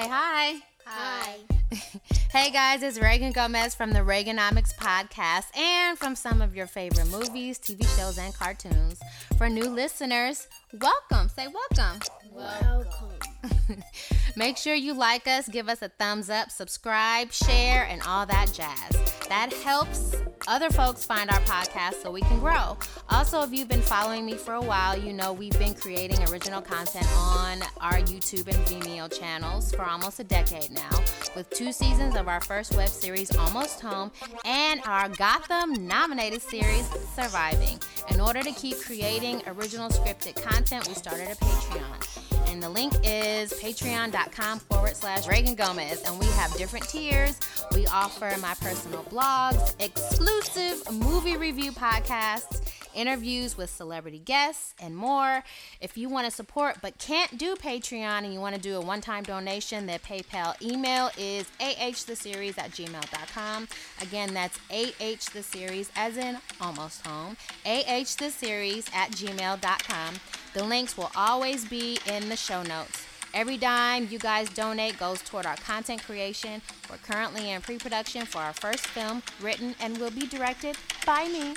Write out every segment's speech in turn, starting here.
say hi. Hi. hey guys, it's Reagan Gomez from the Reaganomics podcast and from some of your favorite movies, TV shows, and cartoons. For new listeners, welcome. Say welcome. Welcome. Make sure you like us, give us a thumbs up, subscribe, share, and all that jazz. That helps other folks find our podcast so we can grow. Also, if you've been following me for a while, you know we've been creating original content on our YouTube and Vimeo channels for almost a decade now, with two seasons of our first web series, Almost Home, and our Gotham nominated series, Surviving. In order to keep creating original scripted content, we started a Patreon and the link is patreon.com forward slash Reagan Gomez. And we have different tiers. We offer my personal blogs, exclusive movie review podcasts, interviews with celebrity guests, and more. If you want to support but can't do Patreon and you want to do a one time donation, the PayPal email is ahtheseries at gmail.com. Again, that's ahtheseries as in almost home, ahtheseries at gmail.com. The links will always be in the show notes. Every dime you guys donate goes toward our content creation. We're currently in pre production for our first film, written and will be directed by me.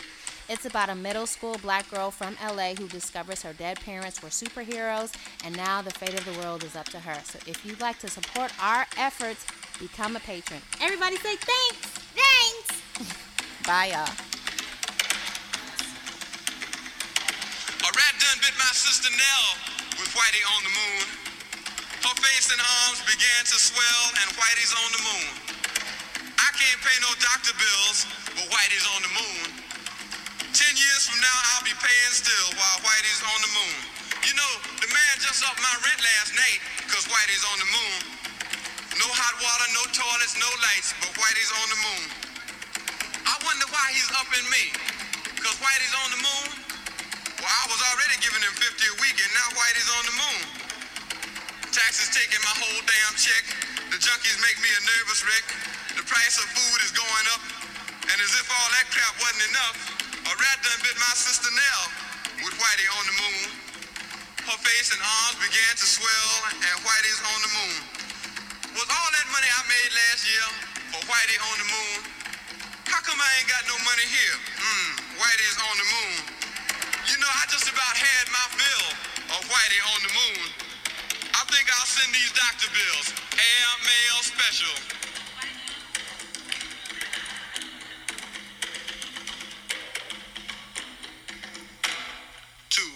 It's about a middle school black girl from LA who discovers her dead parents were superheroes and now the fate of the world is up to her. So if you'd like to support our efforts, become a patron. Everybody say thanks! Thanks! Bye, y'all. A rat done bit my sister Nell with Whitey on the moon. Her face and arms began to swell, and Whitey's on the moon. I can't pay no doctor bills, but Whitey's on the moon. Ten years from now, I'll be paying still while Whitey's on the moon. You know, the man just upped my rent last night, cause Whitey's on the moon. No hot water, no toilets, no lights, but Whitey's on the moon. I wonder why he's upping me, cause Whitey's on the moon. Well, I was already giving him 50 a week, and now Whitey's on the moon. Taxes taking my whole damn check. The junkies make me a nervous wreck. The price of food is going up. And as if all that crap wasn't enough, a rat done bit my sister Nell with Whitey on the moon. Her face and arms began to swell, and Whitey's on the moon. Was all that money I made last year for Whitey on the moon? How come I ain't got no money here? Mmm, Whitey's on the moon. You know, I just about had my fill of Whitey on the moon. I think I'll send these doctor bills. Air mail special.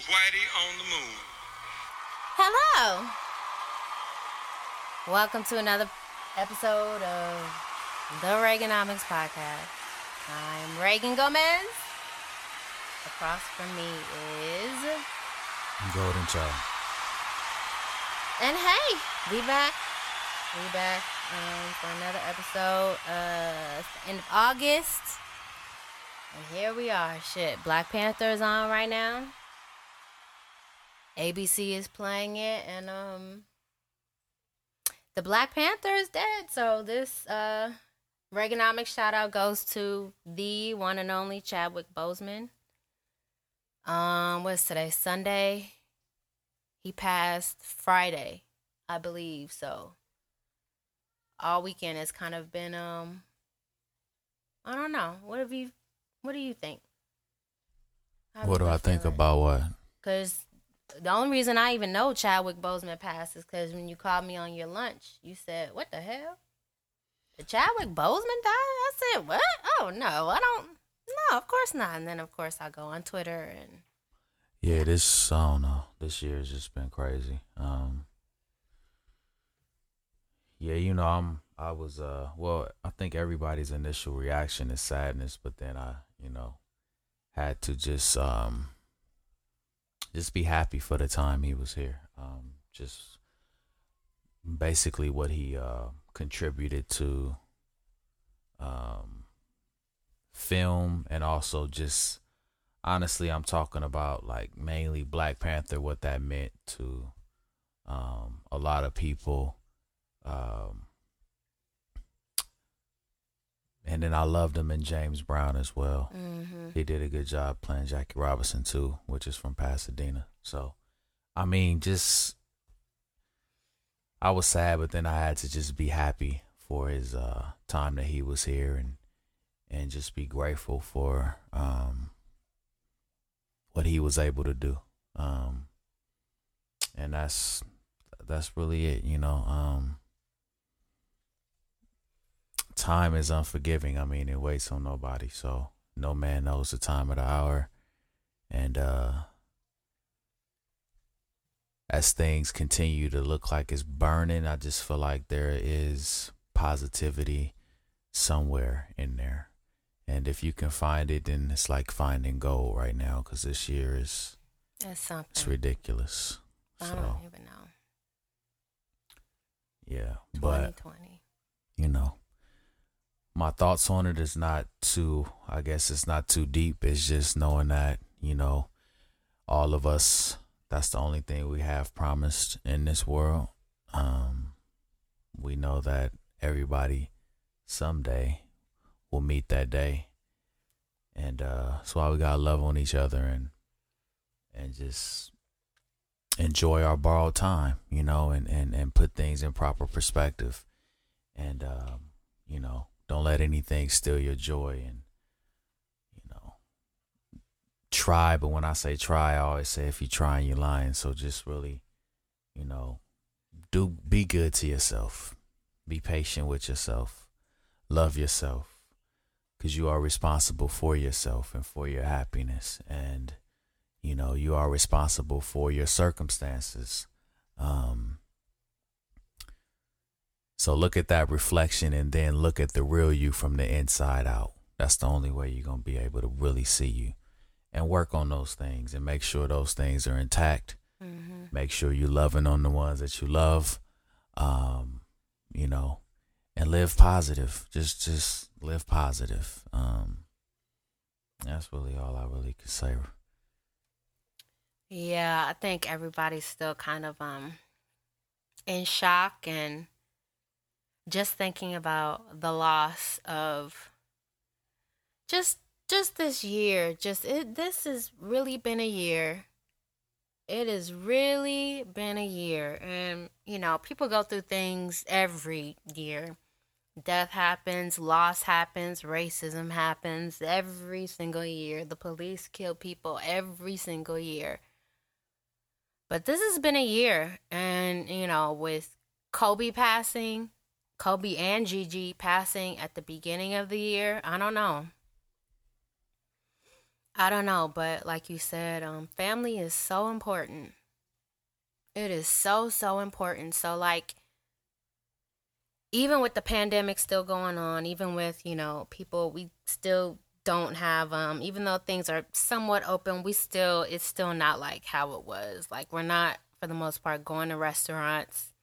Whitey on the moon. Hello. Welcome to another episode of the Reaganomics Podcast. I'm Reagan Gomez. Across from me is. Golden Child. And hey, we back. We back um, for another episode. Uh, it's the end of August. And here we are. Shit, Black Panther is on right now. ABC is playing it, and um, the Black Panther is dead. So this uh, Reaganomics shout out goes to the one and only Chadwick Boseman. Um, what's today? Sunday. He passed Friday, I believe. So all weekend has kind of been um I don't know. What have you what do you think? What do I think about what? Cause the only reason I even know Chadwick Boseman passed is because when you called me on your lunch, you said, "What the hell? Did Chadwick Boseman die?" I said, "What? Oh no, I don't. No, of course not." And then of course I go on Twitter and Yeah, this I don't know. This year has just been crazy. Um Yeah, you know, I'm I was uh well, I think everybody's initial reaction is sadness, but then I, you know, had to just um just be happy for the time he was here. Um just basically what he uh contributed to um film and also just honestly I'm talking about like mainly Black Panther what that meant to um a lot of people um and then I loved him in James Brown as well. mm-hmm. He did a good job playing Jackie Robinson too, which is from Pasadena. So, I mean, just I was sad, but then I had to just be happy for his uh, time that he was here and and just be grateful for um, what he was able to do. Um, and that's that's really it, you know. Um, time is unforgiving. I mean, it waits on nobody, so no man knows the time of the hour. And uh as things continue to look like it's burning, I just feel like there is positivity somewhere in there. And if you can find it, then it's like finding gold right now because this year is That's something. it's ridiculous. I So don't even know. yeah, but 2020. you know, my thoughts on it is not too. I guess it's not too deep. It's just knowing that you know, all of us. That's the only thing we have promised in this world. Um, we know that everybody someday will meet that day, and uh, that's why we gotta love on each other and and just enjoy our borrowed time, you know, and and and put things in proper perspective, and um, you know, don't let anything steal your joy, and you know, try. But when I say try, I always say if you're trying, you're lying. So just really, you know, do be good to yourself, be patient with yourself, love yourself, because you are responsible for yourself and for your happiness, and you know you are responsible for your circumstances. Um, so look at that reflection and then look at the real you from the inside out. That's the only way you're going to be able to really see you and work on those things and make sure those things are intact. Mm-hmm. Make sure you're loving on the ones that you love. Um, you know, and live positive. Just just live positive. Um, that's really all I really could say. Yeah, I think everybody's still kind of um in shock and just thinking about the loss of just just this year. Just it this has really been a year. It has really been a year and you know, people go through things every year. Death happens, loss happens, racism happens every single year. The police kill people every single year. But this has been a year, and you know, with Kobe passing, Kobe and Gigi passing at the beginning of the year, I don't know. I don't know, but like you said, um, family is so important. It is so so important. So like, even with the pandemic still going on, even with you know people, we still don't have um even though things are somewhat open we still it's still not like how it was like we're not for the most part going to restaurants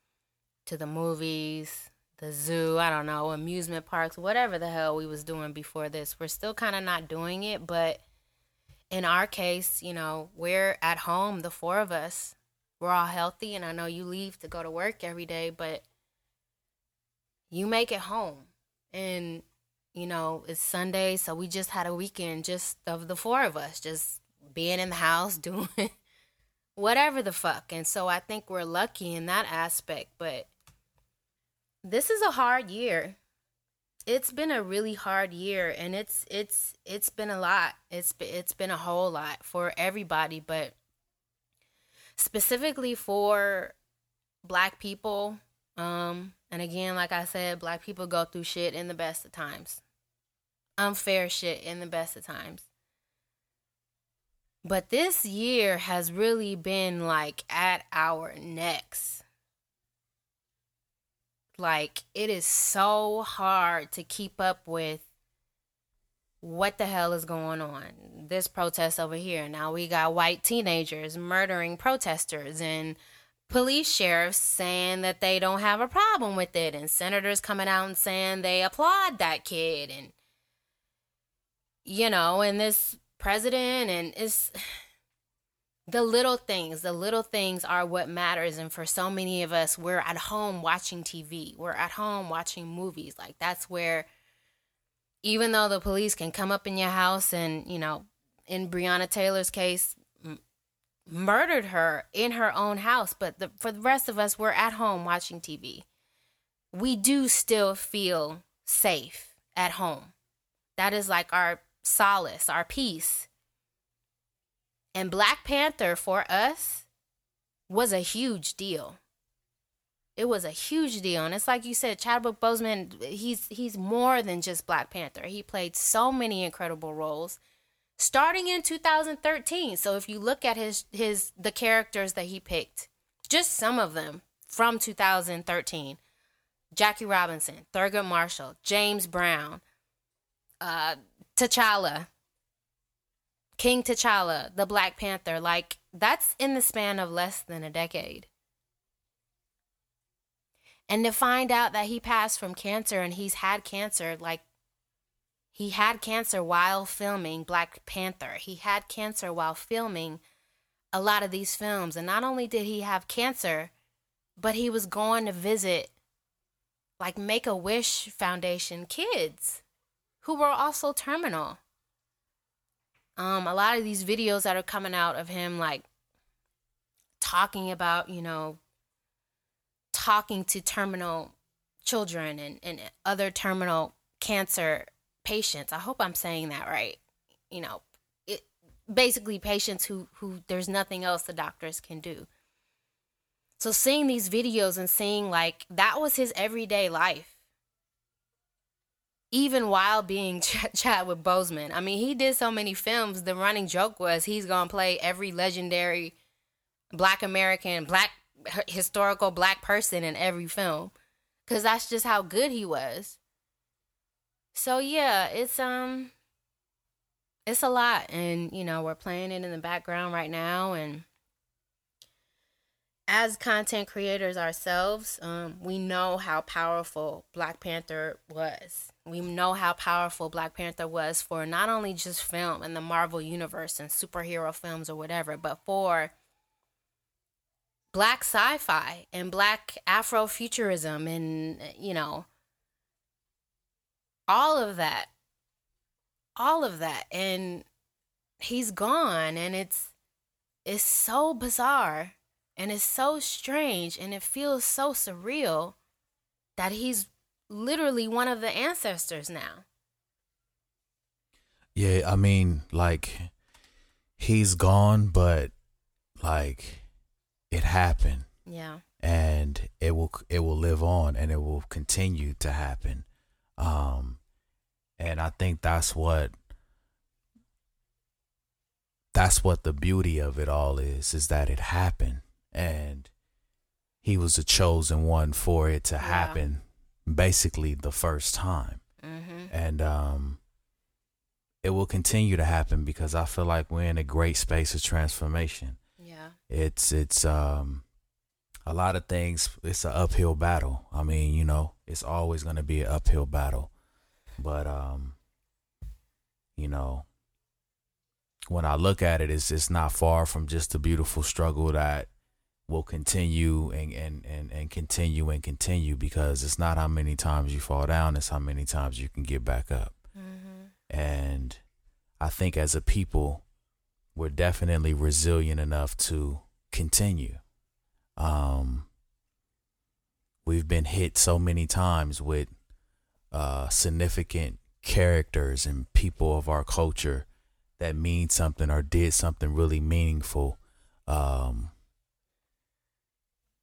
to the movies the zoo i don't know amusement parks whatever the hell we was doing before this. We're still kind of not doing it but in our case you know we're at home the four of us. We're all healthy and i know you leave to go to work every day but you make it home. And you know, it's Sunday, so we just had a weekend just of the four of us, just being in the house doing whatever the fuck. And so I think we're lucky in that aspect, but this is a hard year. It's been a really hard year and it's it's it's been a lot. It's it's been a whole lot for everybody, but specifically for black people um and again, like I said, black people go through shit in the best of times. Unfair shit in the best of times. But this year has really been like at our necks. Like, it is so hard to keep up with what the hell is going on. This protest over here. Now we got white teenagers murdering protesters and police sheriffs saying that they don't have a problem with it and senators coming out and saying they applaud that kid and you know and this president and it's the little things the little things are what matters and for so many of us we're at home watching TV we're at home watching movies like that's where even though the police can come up in your house and you know in Breonna Taylor's case murdered her in her own house. But the, for the rest of us, we're at home watching TV. We do still feel safe at home. That is like our solace, our peace. And Black Panther for us was a huge deal. It was a huge deal. And it's like you said, Chadwick Boseman, he's he's more than just Black Panther. He played so many incredible roles starting in 2013. So if you look at his his the characters that he picked, just some of them from 2013. Jackie Robinson, Thurgood Marshall, James Brown, uh, T'Challa, King T'Challa, the Black Panther, like that's in the span of less than a decade. And to find out that he passed from cancer and he's had cancer, like he had cancer while filming Black Panther. He had cancer while filming a lot of these films. And not only did he have cancer, but he was going to visit like Make a Wish Foundation kids who were also terminal. Um, a lot of these videos that are coming out of him, like talking about, you know, talking to terminal children and, and other terminal cancer patients. I hope I'm saying that right. You know, it basically patients who who there's nothing else the doctors can do. So seeing these videos and seeing like that was his everyday life even while being Ch- Chadwick Boseman. I mean, he did so many films. The running joke was he's gonna play every legendary Black American, Black historical Black person in every film, because that's just how good he was. So yeah, it's um, it's a lot, and you know we're playing it in the background right now, and as content creators ourselves, um, we know how powerful Black Panther was. We know how powerful Black Panther was for not only just film and the Marvel universe and superhero films or whatever, but for black sci-fi and black afrofuturism and you know all of that all of that. And he's gone and it's it's so bizarre and it's so strange and it feels so surreal that he's literally one of the ancestors now. Yeah, I mean, like he's gone, but like it happened. Yeah. And it will it will live on and it will continue to happen. Um and I think that's what that's what the beauty of it all is is that it happened and he was the chosen one for it to happen basically the first time. Mm-hmm. and um it will continue to happen because i feel like we're in a great space of transformation. Yeah. It's it's um a lot of things it's an uphill battle. I mean you know it's always going to be an uphill battle. But um you know when i look at it it's it's not far from just a beautiful struggle that will continue and, and, and, and continue and continue because it's not how many times you fall down, it's how many times you can get back up. Mm-hmm. And I think as a people, we're definitely resilient enough to continue. Um, we've been hit so many times with uh, significant characters and people of our culture that mean something or did something really meaningful. Um,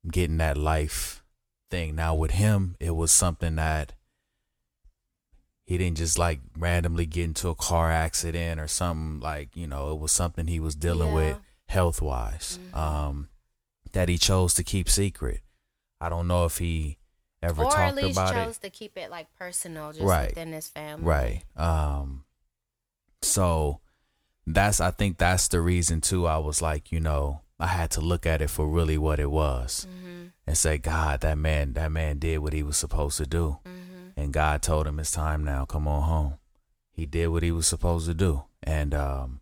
getting that life thing. Now with him, it was something that he didn't just like randomly get into a car accident or something like, you know, it was something he was dealing Yeah. with health wise. Mhm. Um that he chose to keep secret. I don't know if he ever or at talked least about chose it. to keep it like personal just Right. within his family. Right. Um so that's I think that's the reason too I was like, you know, I had to look at it for really what it was Mm-hmm. and say, God, that man that man did what he was supposed to do. Mm-hmm. And God told him it's time now, come on home. He did what he was supposed to do. And um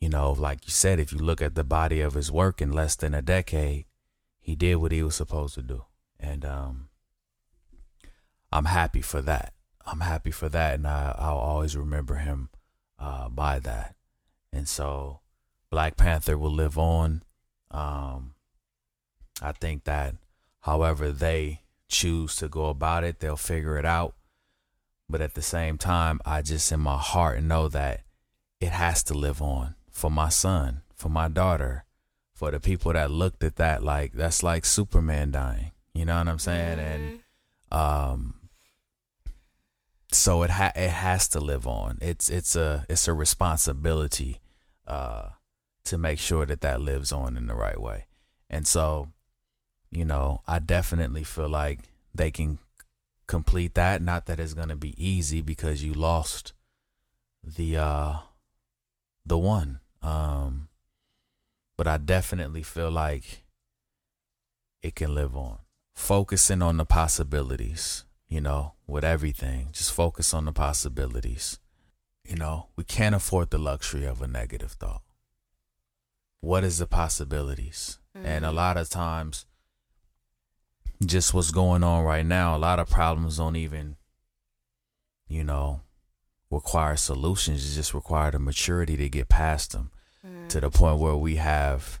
you know, like you said, if you look at the body of his work in less than a decade, he did what he was supposed to do. And um I'm happy for that. I'm happy for that and I, I'll always remember him uh by that. And so Black Panther will live on. Um, I think that however they choose to go about it, they'll figure it out. But at the same time, I just in my heart know that it has to live on for my son, for my daughter, for the people that looked at that like that's like Superman dying. You know what I'm saying? And um so it ha- it has to live on. It's it's a it's a responsibility uh to make sure that that lives on in the right way. And so, you know, I definitely feel like they can complete that. Not that it's gonna be easy because you lost the uh the one. Um but I definitely feel like it can live on. Focusing on the possibilities, you know, with everything. Just focus on the possibilities. You know, we can't afford the luxury of a negative thought. What is the possibilities? And a mm-hmm. lot of times, just what's going on right now, a lot of problems don't even, you know, require solutions. It just require the maturity to get past them to the mm. point where we have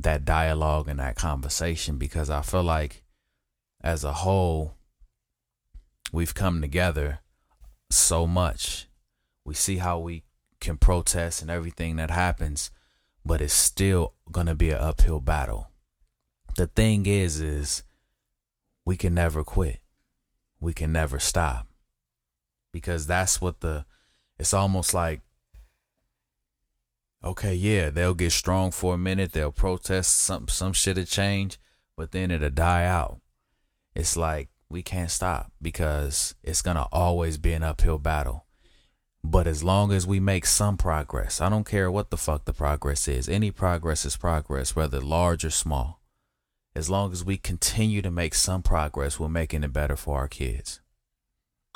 that dialogue and that conversation because I feel like as a whole we've come together so much. We see how we can protest and everything that happens, but it's still going to be an uphill battle. The thing is is we can never quit. We can never stop. Because that's what the it's almost like okay, yeah, they'll get strong for a minute, they'll protest some some shit will change, but then it'll die out. It's like we can't stop because it's gonna always be an uphill battle. But as long as we make some progress, I don't care what the fuck the progress is. Any progress is progress, whether large or small. As long as we continue to make some progress, we're making it better for our kids.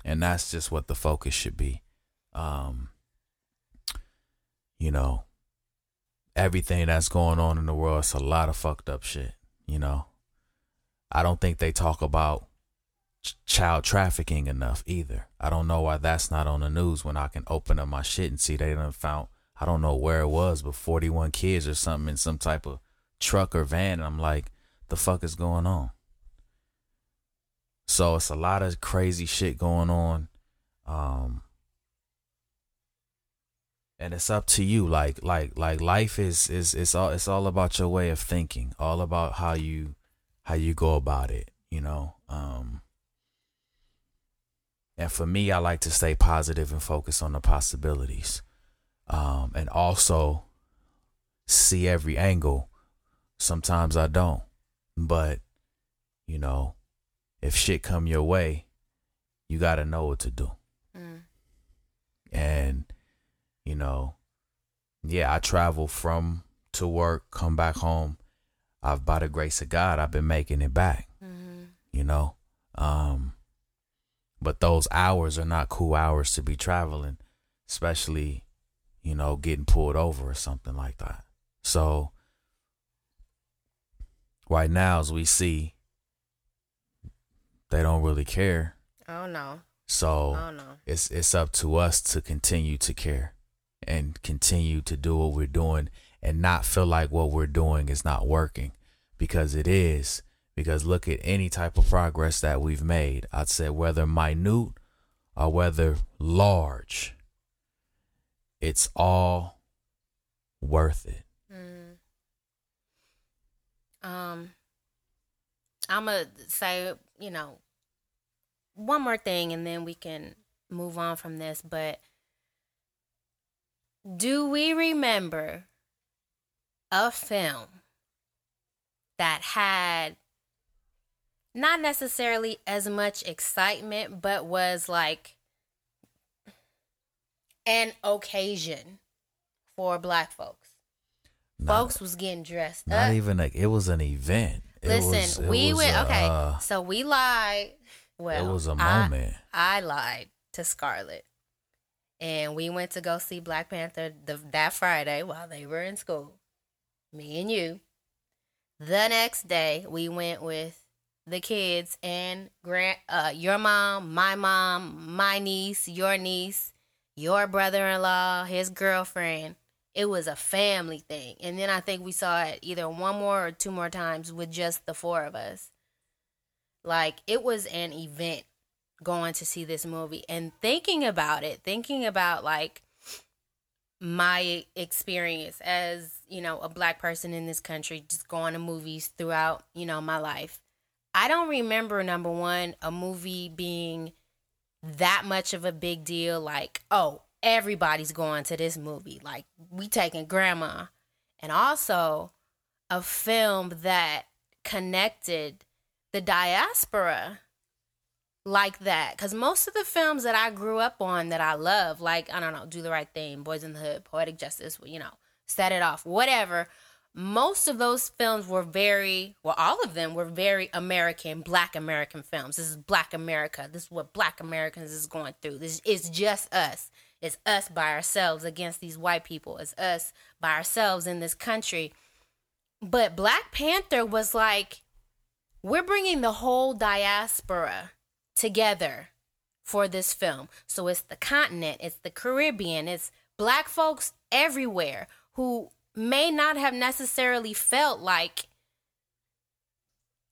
And that's just what the focus should be. Um, you know, everything that's going on in the world is a lot of fucked up shit, you know. I don't think they talk about ch- child trafficking enough either. I don't know why that's not on the news when I can open up my shit and see they done found I don't know where it was, but 41 kids or something in some type of truck or van. And I'm like, the fuck is going on? So it's a lot of crazy shit going on. Um, and it's up to you like like like life is is it's all it's all about your way of thinking all about how you how you go about it you know um and for me i like to stay positive and focus on the possibilities. Um and also see every angle. Sometimes i don't but you know if shit come your way you got to know what to do. And you know, yeah, I travel from to work, come back home. I've by the grace of God, I've been making it back. You know, um, but those hours are not cool hours to be traveling, especially, you know, getting pulled over or something like that. So, right now, as we see, they don't really care. Oh no. So Oh no. it's it's up to us to continue to care and continue to do what we're doing and not feel like what we're doing is not working because it is because look at any type of progress that we've made i'd say whether minute or whether large it's all worth it Um, I'm gonna say, you know, one more thing, and then we can move on from this. But do we remember a film that had not necessarily as much excitement, but was like an occasion for Black folks? Not- folks was getting dressed not up. even like it was an event It Listen, was- it we went a, okay. uh, so we lied. Well, it was a moment I, lied to Scarlett, and we went to go see Black Panther the, that Friday while they were in school. Me and you. The next day, we went with the kids and grand, uh, your mom, my mom, my niece, your niece, your brother-in-law, his girlfriend, it was a family thing. And then I think we saw it either one more or two more times with just the four of us. Like it was an event going to see this movie and thinking about it, thinking about like my experience as, you know, a black person in this country just going to movies throughout, you know, my life. I don't remember number 1 a movie being that much of a big deal like, oh, everybody's going to this movie. Like we taking grandma. And also a film that connected the diaspora like that because most of the films that i grew up on that i love like i don't know do the right thing boys in the hood poetic justice you know set it off whatever most of those films were very well all of them were very american black american films. This is black america. This is what black americans is going through. This is just us. It's us by ourselves against these white people. It's us by ourselves in this country. But black panther was like we're bringing the whole diaspora together for this film. So it's the continent, it's the Caribbean, it's black folks everywhere who may not have necessarily felt like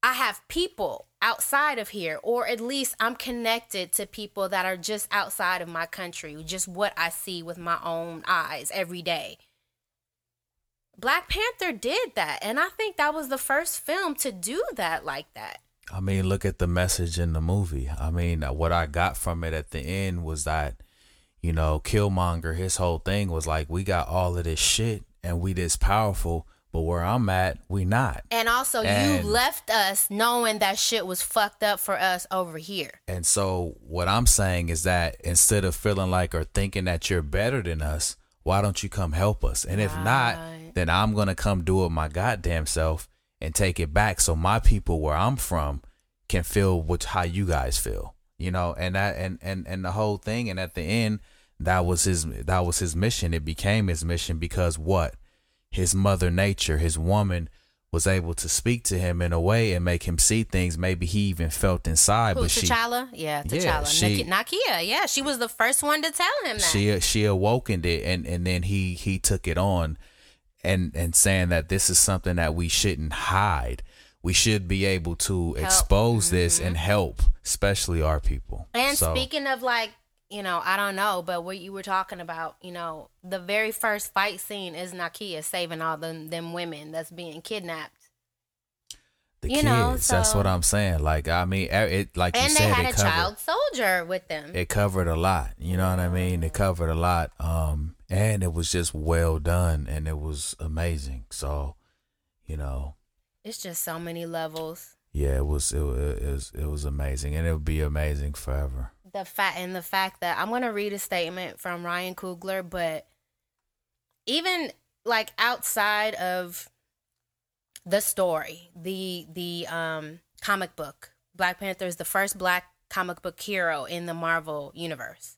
I have people outside of here, or at least I'm connected to people that are just outside of my country, just what I see with my own eyes every day. Black Panther did that, and I think that was the first film to do that like that. I mean, look at the message in the movie. I mean, uh, what I got from it at the end was that, you know, Killmonger, his whole thing was like, we got all of this shit and we this powerful, but where I'm at, we not. And also, And- you left us knowing that shit was fucked up for us over here. And so what I'm saying is that instead of feeling like or thinking that you're better than us, why don't you come help us? And if not, then I'm gonna come do it my goddamn self and take it back so my people where I'm from can feel what how you guys feel. You know, and that and and and the whole thing and at the end that was his that was his mission. It became his mission because what? His mother nature, his woman was able to speak to him in a way and make him see things maybe he even felt inside Who, but she T'Challa? Yeah, T'Challa. Yeah, she- Nakia, yeah, she was the first one to tell him that. she she awokened it and and then he he took it on and and saying that this is something that we shouldn't hide we should be able to Help. expose this mm-hmm. and help especially our people and So, speaking of like, you know, I don't know, but what you were talking about, you know, the very first fight scene is Nakia saving all them them women that's being kidnapped. the you kids know, that's what i'm saying. Like i mean it like you and they had it a covered child soldier with them. it covered a lot. You know what i mean? It covered a lot. Um and it was just well done and it was amazing. So you know. It's just so many levels. yeah it was it, it was it was amazing and it would be amazing forever the fact and the fact that I'm gonna read a statement from Ryan Coogler, but even like outside of the story, the the um comic book, Black Panther is the first black comic book hero in the Marvel universe,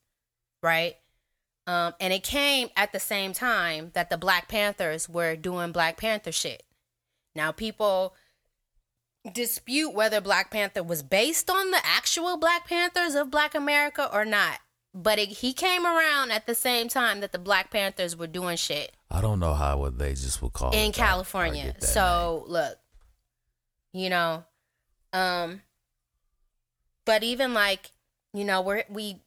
right? Um, and it came at the same time that the Black Panthers were doing Black Panther shit. Now people dispute whether Black Panther was based on the actual Black Panthers of Black America or not. But it, he came around at the same time that the Black Panthers were doing shit I don't know how what they just would call it in that, California. So look, you know, um, but even like you know, we're we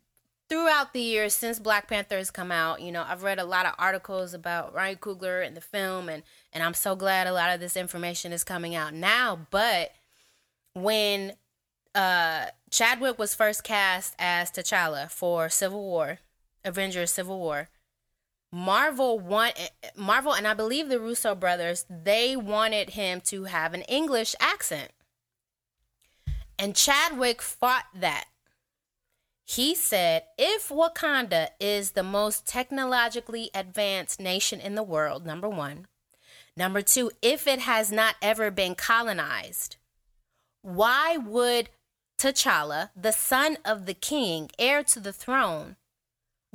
throughout the years since Black Panther has come out, you know, I've read a lot of articles about Ryan Coogler and the film, and and I'm so glad a lot of this information is coming out now. But when uh Chadwick was first cast as T'Challa for Civil War, Avengers Civil War, Marvel want Marvel and I believe the Russo brothers, they wanted him to have an English accent. And Chadwick fought that. He said, if Wakanda is the most technologically advanced nation in the world, number one. Number two, if it has not ever been colonized, why would T'Challa, the son of the king, heir to the throne,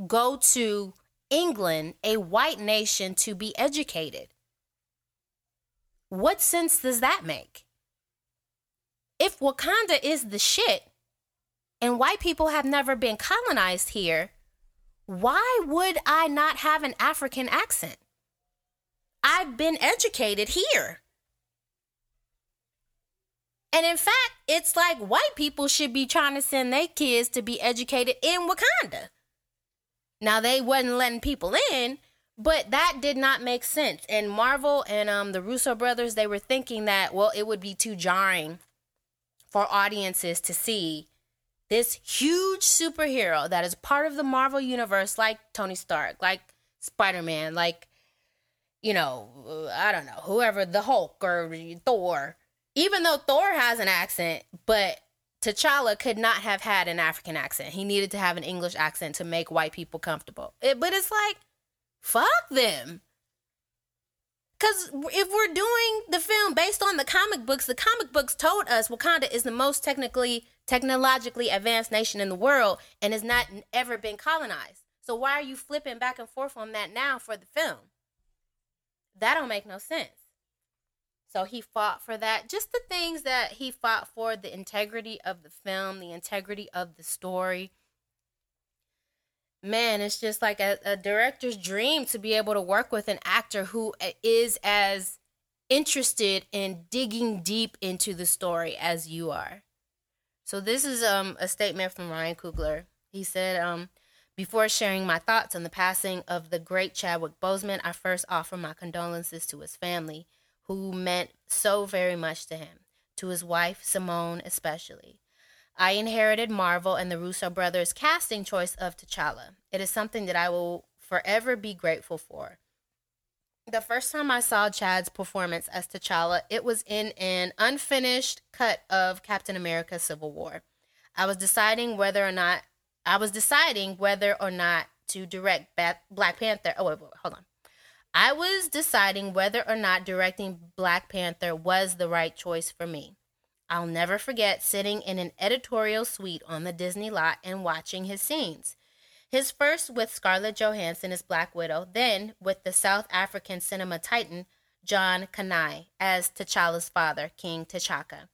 go to England, a white nation, to be educated? What sense does that make? If Wakanda is the shit and white people have never been colonized here, why would I not have an African accent? I've been educated here. And in fact, it's like white people should be trying to send their kids to be educated in Wakanda. Now they wasn't letting people in, but that did not make sense. And Marvel and um the Russo brothers, they were thinking that well, it would be too jarring for audiences to see this huge superhero that is part of the Marvel universe, like Tony Stark, like Spider Man, like you know, I don't know, whoever, the Hulk or Thor even though Thor has an accent, but T'Challa could not have had an African accent. He needed to have an English accent to make white people comfortable. It, but it's like, fuck them. Because if we're doing the film based on the comic books, the comic books told us Wakanda is the most technically, technologically advanced nation in the world and has not ever been colonized. So why are you flipping back and forth on that now for the film? That don't make no sense. So he fought for that. Just the things that he fought for the integrity of the film, the integrity of the story. Man, it's just like a, a director's dream to be able to work with an actor who is as interested in digging deep into the story as you are. So this is um a statement from Ryan Coogler. He said, um, before sharing my thoughts on the passing of the great Chadwick Boseman, I first offer my condolences to his family who meant so very much to him, to his wife, Simone, especially. I inherited Marvel and the Russo brothers' casting choice of T'Challa. It is something that I will forever be grateful for. The first time I saw Chad's performance as T'Challa, it was in an unfinished cut of Captain America Civil War. I was deciding whether or not I was deciding whether or not to direct Black Panther. Oh wait, wait, hold on. I was deciding whether or not directing Black Panther was the right choice for me. I'll never forget sitting in an editorial suite on the Disney lot and watching his scenes. His first with Scarlett Johansson as Black Widow, then with the South African cinema titan John Kani as T'Challa's father, King T'Chaka.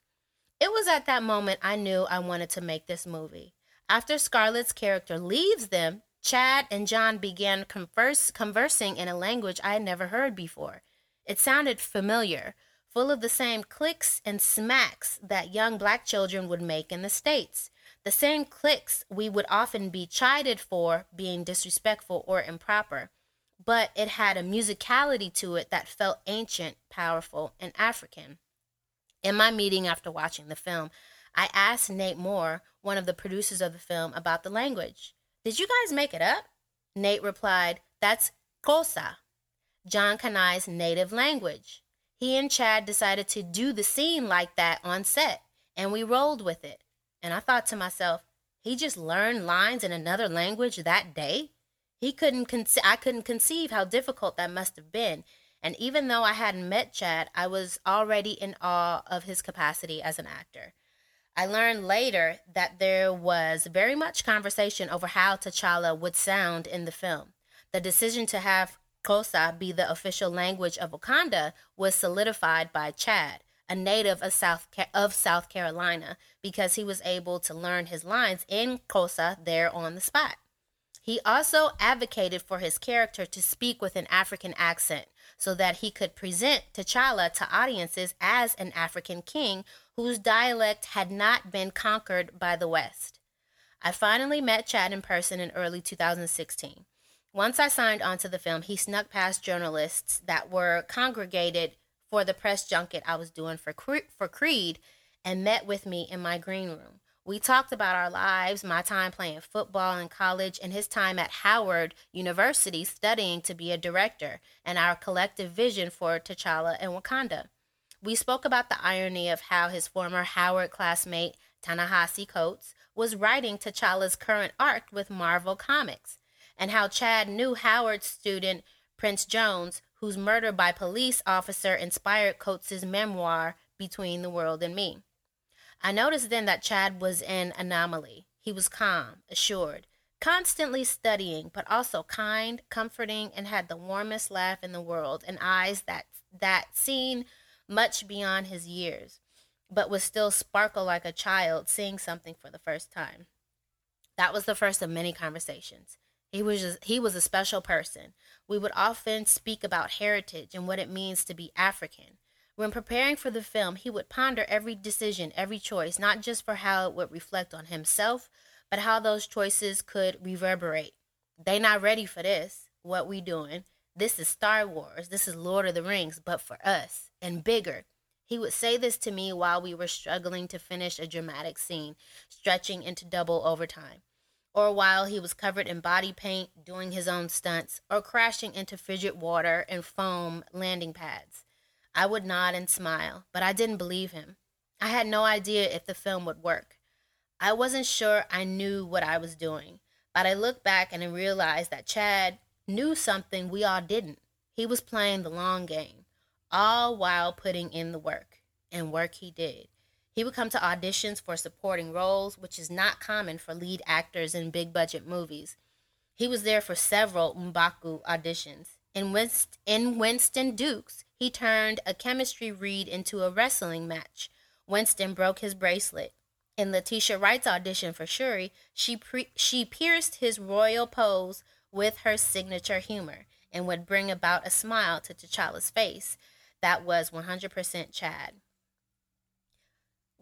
It was at that moment I knew I wanted to make this movie. After Scarlett's character leaves them, Chad and John began converse, conversing in a language I had never heard before. It sounded familiar, full of the same clicks and smacks that young black children would make in the States. The same clicks we would often be chided for being disrespectful or improper. But it had a musicality to it that felt ancient, powerful, and African. In my meeting after watching the film, I asked Nate Moore, one of the producers of the film, about the language. Did you guys make it up? Nate replied, That's Xhosa, John Kani's native language. He and Chad decided to do the scene like that on set, and we rolled with it. And I thought to myself, he just learned lines in another language that day? He couldn't conce- I couldn't conceive how difficult that must have been. And even though I hadn't met Chad, I was already in awe of his capacity as an actor. I learned later that there was very much conversation over how T'Challa would sound in the film. The decision to have Xhosa be the official language of Wakanda was solidified by Chad, a native of South, of South Carolina, because he was able to learn his lines in Xhosa there on the spot. He also advocated for his character to speak with an African accent so that he could present T'Challa to audiences as an African king whose dialect had not been conquered by the West. I finally met Chad in person in early 2016. Once I signed onto the film, he snuck past journalists that were congregated for the press junket I was doing for for Creed and met with me in my green room. We talked about our lives, my time playing football in college, and his time at Howard University studying to be a director, and our collective vision for T'Challa and Wakanda. We spoke about the irony of how his former Howard classmate, Ta-Nehisi Coates, was writing T'Challa's current arc with Marvel Comics, and how Chad knew Howard's student, Prince Jones, whose murder by police officer inspired Coates' memoir, Between the World and Me. I noticed then that Chad was an anomaly. He was calm, assured, constantly studying, but also kind, comforting, and had the warmest laugh in the world and eyes that that seen much beyond his years, but would still sparkle like a child seeing something for the first time. That was the first of many conversations. He was just, he was a special person. We would often speak about heritage and what it means to be African. When preparing for the film, he would ponder every decision, every choice, not just for how it would reflect on himself, but how those choices could reverberate. They not ready for this. What we doing? This is Star Wars. This is Lord of the Rings, but for us and bigger. He would say this to me while we were struggling to finish a dramatic scene, stretching into double overtime, or while he was covered in body paint, doing his own stunts, or crashing into frigid water and foam landing pads. I would nod and smile, but I didn't believe him. I had no idea if the film would work. I wasn't sure I knew what I was doing, but I looked back and I realized that Chad knew something we all didn't. He was playing the long game, all while putting in the work, and work he did. He would come to auditions for supporting roles, which is not common for lead actors in big budget movies. He was there for several Mbaku auditions. In, Winst- in Winston Duke's, he turned a chemistry read into a wrestling match. Winston broke his bracelet. In Letitia Wright's audition for Shuri, she, pre- she pierced his royal pose with her signature humor and would bring about a smile to T'Challa's face. That was 100% Chad.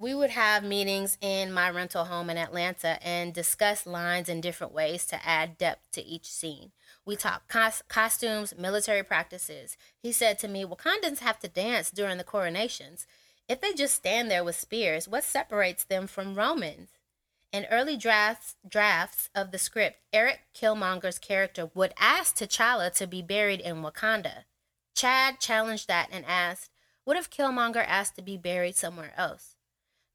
We would have meetings in my rental home in Atlanta and discuss lines in different ways to add depth to each scene. We talked cos- costumes, military practices. He said to me, Wakandans have to dance during the coronations. If they just stand there with spears, what separates them from Romans? In early drafts drafts of the script, Eric Killmonger's character would ask T'Challa to be buried in Wakanda. Chad challenged that and asked, "What if Killmonger asked to be buried somewhere else?"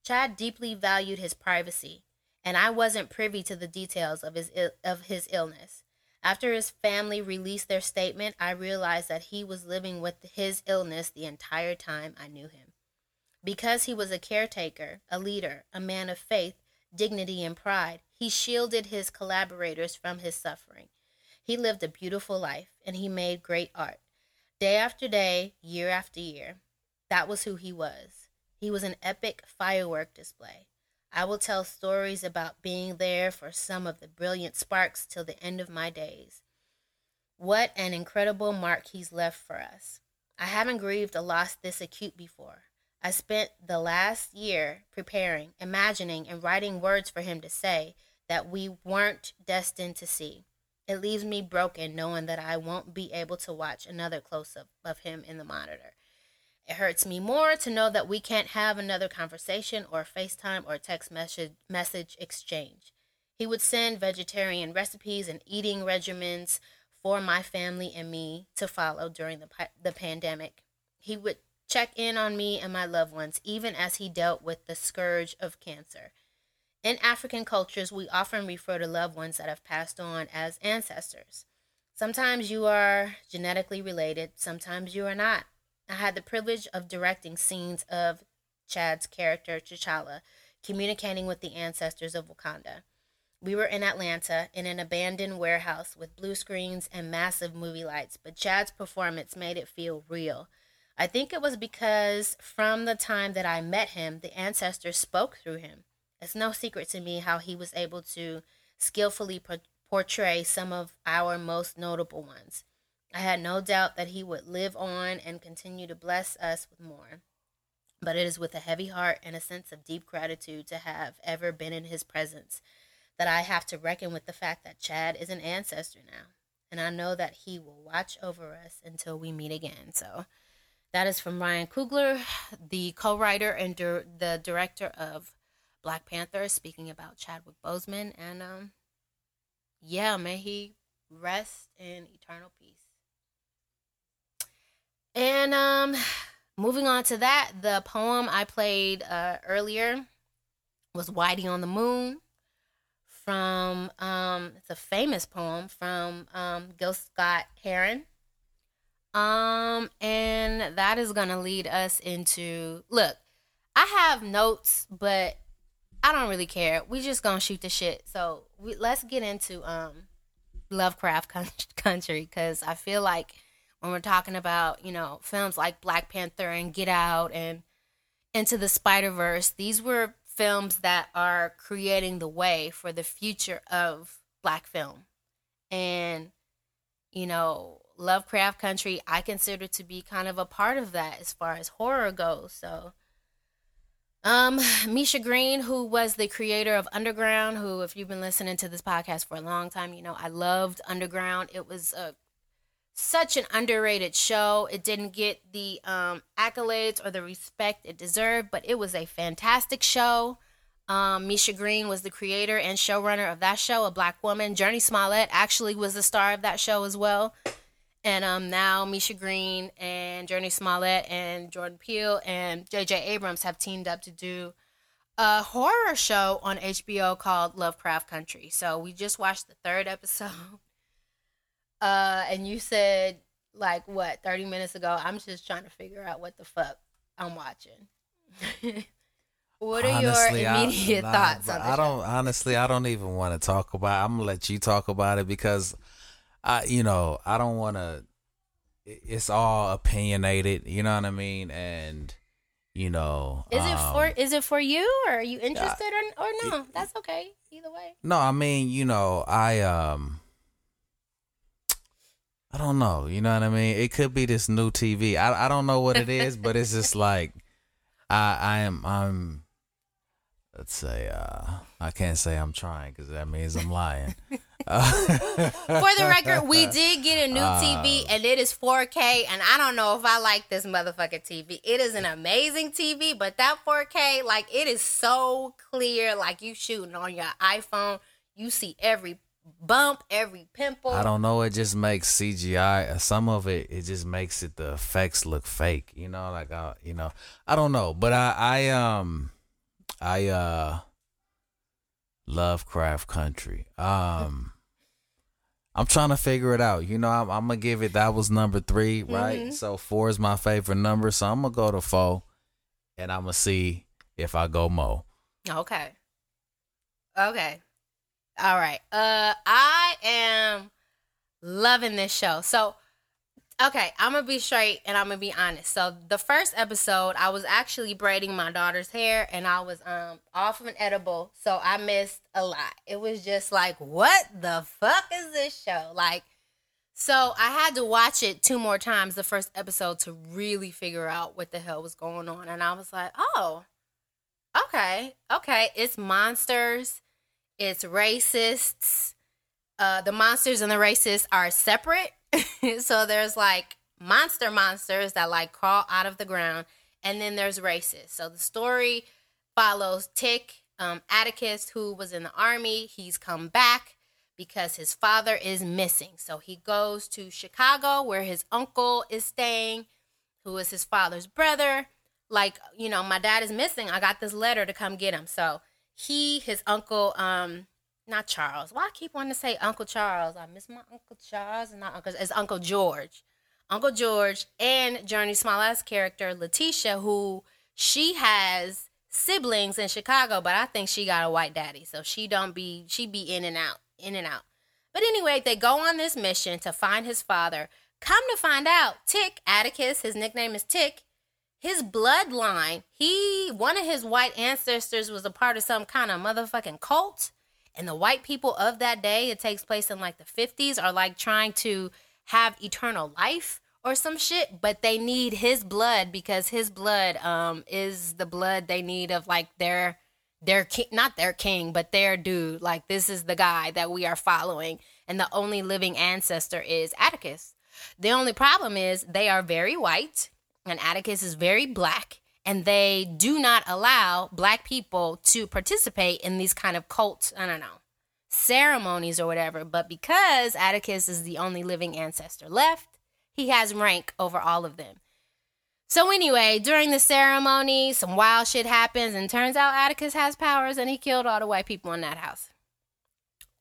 Chad deeply valued his privacy, and I wasn't privy to the details of his of his illness. After his family released their statement, I realized that he was living with his illness the entire time I knew him. Because he was a caretaker, a leader, a man of faith, dignity, and pride, he shielded his collaborators from his suffering. He lived a beautiful life and he made great art. Day after day, year after year. That was who he was. He was an epic firework display. I will tell stories about being there for some of the brilliant sparks till the end of my days. What an incredible mark he's left for us. I haven't grieved a loss this acute before. I spent the last year preparing, imagining, and writing words for him to say that we weren't destined to see. It leaves me broken knowing that I won't be able to watch another close up of him in the monitor. It hurts me more to know that we can't have another conversation or FaceTime or text message, message exchange. He would send vegetarian recipes and eating regimens for my family and me to follow during the, the pandemic. He would check in on me and my loved ones, even as he dealt with the scourge of cancer. In African cultures, we often refer to loved ones that have passed on as ancestors. Sometimes you are genetically related, sometimes you are not. I had the privilege of directing scenes of Chad's character, T'Challa, communicating with the ancestors of Wakanda. We were in Atlanta in an abandoned warehouse with blue screens and massive movie lights, but Chad's performance made it feel real. I think it was because from the time that I met him, the ancestors spoke through him. It's no secret to me how he was able to skillfully portray some of our most notable ones. I had no doubt that he would live on and continue to bless us with more. But it is with a heavy heart and a sense of deep gratitude to have ever been in his presence that I have to reckon with the fact that Chad is an ancestor now. And I know that he will watch over us until we meet again. So that is from Ryan Coogler, the co writer and dir- the director of Black Panther, speaking about Chadwick Boseman. And um, yeah, may he rest in eternal peace. And um, moving on to that, the poem I played uh, earlier was Whitey on the Moon from um, it's a famous poem from um, Gil Scott Heron. Um, and that is gonna lead us into look. I have notes, but I don't really care. We just gonna shoot the shit. So we, let's get into um Lovecraft country because I feel like when we're talking about, you know, films like Black Panther and Get Out and Into the Spider Verse, these were films that are creating the way for the future of black film. And, you know, Lovecraft Country, I consider to be kind of a part of that as far as horror goes. So, um, Misha Green, who was the creator of Underground, who, if you've been listening to this podcast for a long time, you know I loved Underground. It was a such an underrated show. It didn't get the um, accolades or the respect it deserved, but it was a fantastic show. Um, Misha Green was the creator and showrunner of that show, a black woman. Jurnee Smollett actually was the star of that show as well. And um, now Misha Green and Jurnee Smollett and Jordan Peele and J.J. Abrams have teamed up to do a horror show on HBO called Lovecraft Country. So we just watched the third episode. Uh, and you said like what 30 minutes ago i'm just trying to figure out what the fuck i'm watching what are Honestly, your I- immediate nah, thoughts the I don't honestly. I don't even want to talk about. it. I'm gonna let you talk about it because, I you know I don't want to. It's all opinionated. You know what I mean? And you know, is it for um, is it for you or are you interested or, or no that's okay either way No, I mean, you know, I um I don't know, you know what I mean? It could be this new TV. I I don't know what it is, but it's just like I I am I'm let's say uh I can't say I'm trying cuz that means I'm lying. Uh, for the record we did get a new Uh, tv and it is 4k and i don't know if i like this motherfucking tv it is an amazing tv but that 4k like it is so clear like you shooting on your iphone. You see every bump every pimple. I don't know, it just makes CGI some of it it just makes it the effects look fake, you know, like I you know, I don't know, but I I um I uh Lovecraft Country. Um I'm trying to figure it out. You know, I'm, I'm gonna give it that was number 3, right? Mhm. So 4 is my favorite number, so I'm gonna go to 4 and I'm gonna see if I go Mo. Okay. Okay. All right. Uh I am loving this show. So okay, I'm gonna be straight and I'm gonna be honest. So the first episode, I was actually braiding my daughter's hair and I was um off of an edible, so I missed a lot. It was just like, what the fuck is this show? Like so I had to watch it two more times the first episode to really figure out what the hell was going on. And I was like, oh, okay, okay. It's monsters, it's racists. Uh, the monsters and the racists are separate. so there's like monster monsters that like crawl out of the ground, and then there's races. So the story follows Tick, um, Atticus, who was in the army. He's come back because his father is missing. So he goes to Chicago where his uncle is staying, who is his father's brother. Like, you know, my dad is missing. I got this letter to come get him. So he, his uncle, um, not Charles. Why I keep wanting to say Uncle Charles? I miss my Uncle Charles and not Uncle. It's Uncle George. Uncle George and Jurnee Smollett's character Letitia, who she has siblings in Chicago, but I think she got a white daddy, so she don't be she be in and out, in and out. But anyway, they go on this mission to find his father. Come to find out, Tick Atticus, his nickname is Tick. His bloodline, he one of his white ancestors was a part of some kind of motherfucking cult. And the white people of that day, it takes place in like the 50s, are like trying to have eternal life or some shit, but they need his blood because his blood um is the blood they need of like their their king not their king, but their dude. Like this is the guy that we are following. And the only living ancestor is Atticus. The only problem is they are very white and Atticus is very black and they do not allow black people to participate in these kind of cult, I don't know, ceremonies or whatever. But because Atticus is the only living ancestor left, he has rank over all of them. So anyway, during the ceremony, some wild shit happens, and turns out Atticus has powers, and he killed all the white people in that house.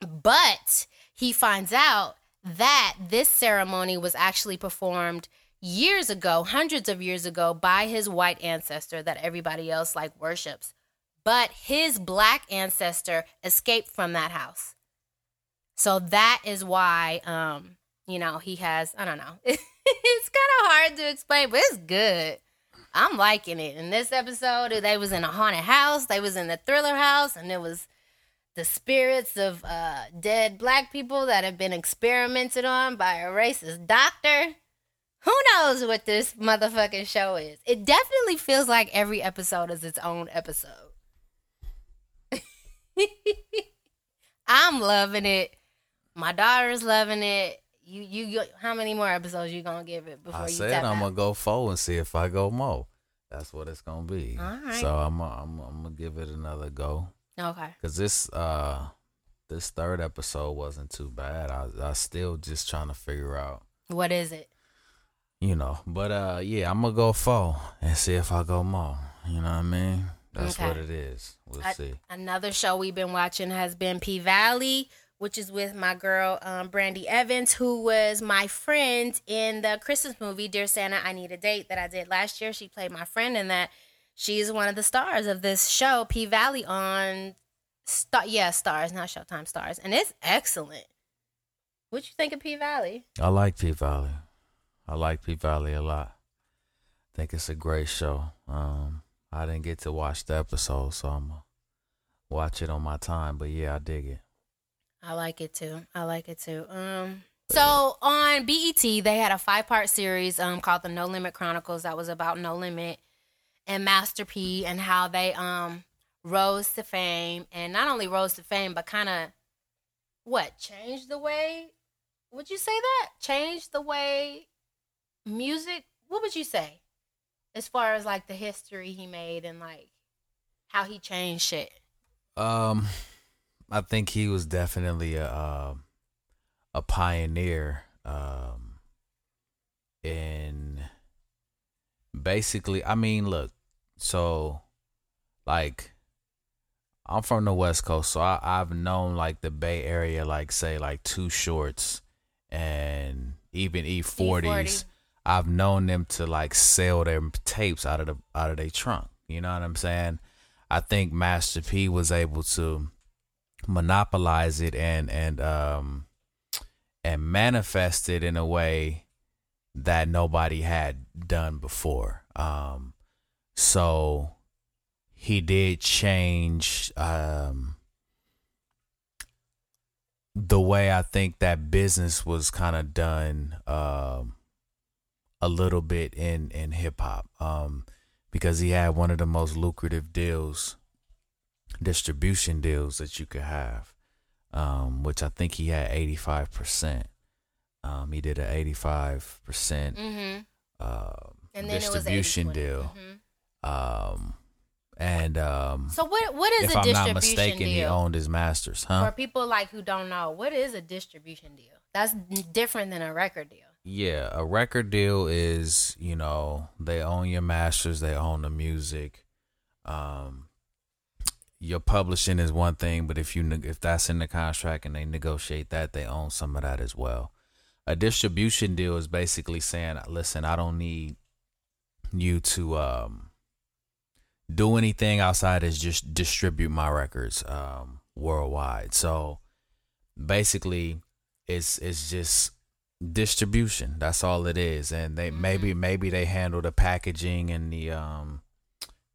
But he finds out that this ceremony was actually performed years ago, hundreds of years ago, by his white ancestor that everybody else like worships. But his black ancestor escaped from that house. So that is why um, you know, he has I don't know. it's kind of hard to explain, but it's good. I'm liking it. In this episode, they was in a haunted house, they was in the thriller house, and it was the spirits of uh, dead black people that have been experimented on by a racist doctor. Who knows what this motherfucking show is? It definitely feels like every episode is its own episode. I'm loving it. My daughter's loving it. You, you, you how many more episodes you gonna give it before I you said tap I'm out? gonna go four and see if I go more. That's what it's gonna be. All right. So I'm I'm, I'm gonna give it another go. Okay. Cause this uh this third episode wasn't too bad. I I still just trying to figure out, What is it? You know. But uh yeah, I'm gonna go four and see if I go more. You know what I mean? That's Okay. what it is. We'll I- see. Another show we've been watching has been P Valley, which is with my girl um, Brandee Evans, who was my friend in the Christmas movie Dear Santa, I Need a Date that I did last year. She played my friend in that. She's one of the stars of this show, P Valley, on Star. Yeah, Starz, not Showtime Starz, and it's excellent. What you think of P Valley? I like P Valley. I like P Valley a lot. I think it's a great show. Um, I didn't get to watch the episode, so I'm gonna watch it on my time. But yeah, I dig it. I like it too. I like it too. Um so on BET they had a five part series um called the No Limit Chronicles that was about No Limit and Master P and how they um rose to fame and not only rose to fame but kind of what changed the way would you say that changed the way music what would you say as far as like the history he made and like how he changed shit Um, I think he was definitely a um a pioneer. Um, in basically, I mean, look, so like I'm from the West Coast, so I, I've known like the Bay Area, like say like Too Shorts and even E40s. E40. I've known them to like sell their tapes out of the out of their trunk. You know what I'm saying? I think Master P was able to monopolize it and and um and manifest it in a way that nobody had done before. Um so he did change um the way I think that business was kind of done um a little bit in in hip hop um because he had one of the most lucrative deals distribution deals that you could have um which I think he had 85% um he did an 85% mm-hmm. um and then distribution it was 80-20. deal Mhm. um and um So what what is a distribution deal if a I'm distribution not mistaken he owned his masters huh For people like who don't know, what is a distribution deal? That's different than a record deal. Yeah, a record deal is, you know, they own your masters, they own the music. Um your publishing is one thing, but if you if that's in the contract and they negotiate that, they own some of that as well. A distribution deal is basically saying, "Listen, I don't need you to um do anything outside as just distribute my records um worldwide." So basically it's it's just distribution. That's all it is. And they maybe maybe they handle the packaging and the um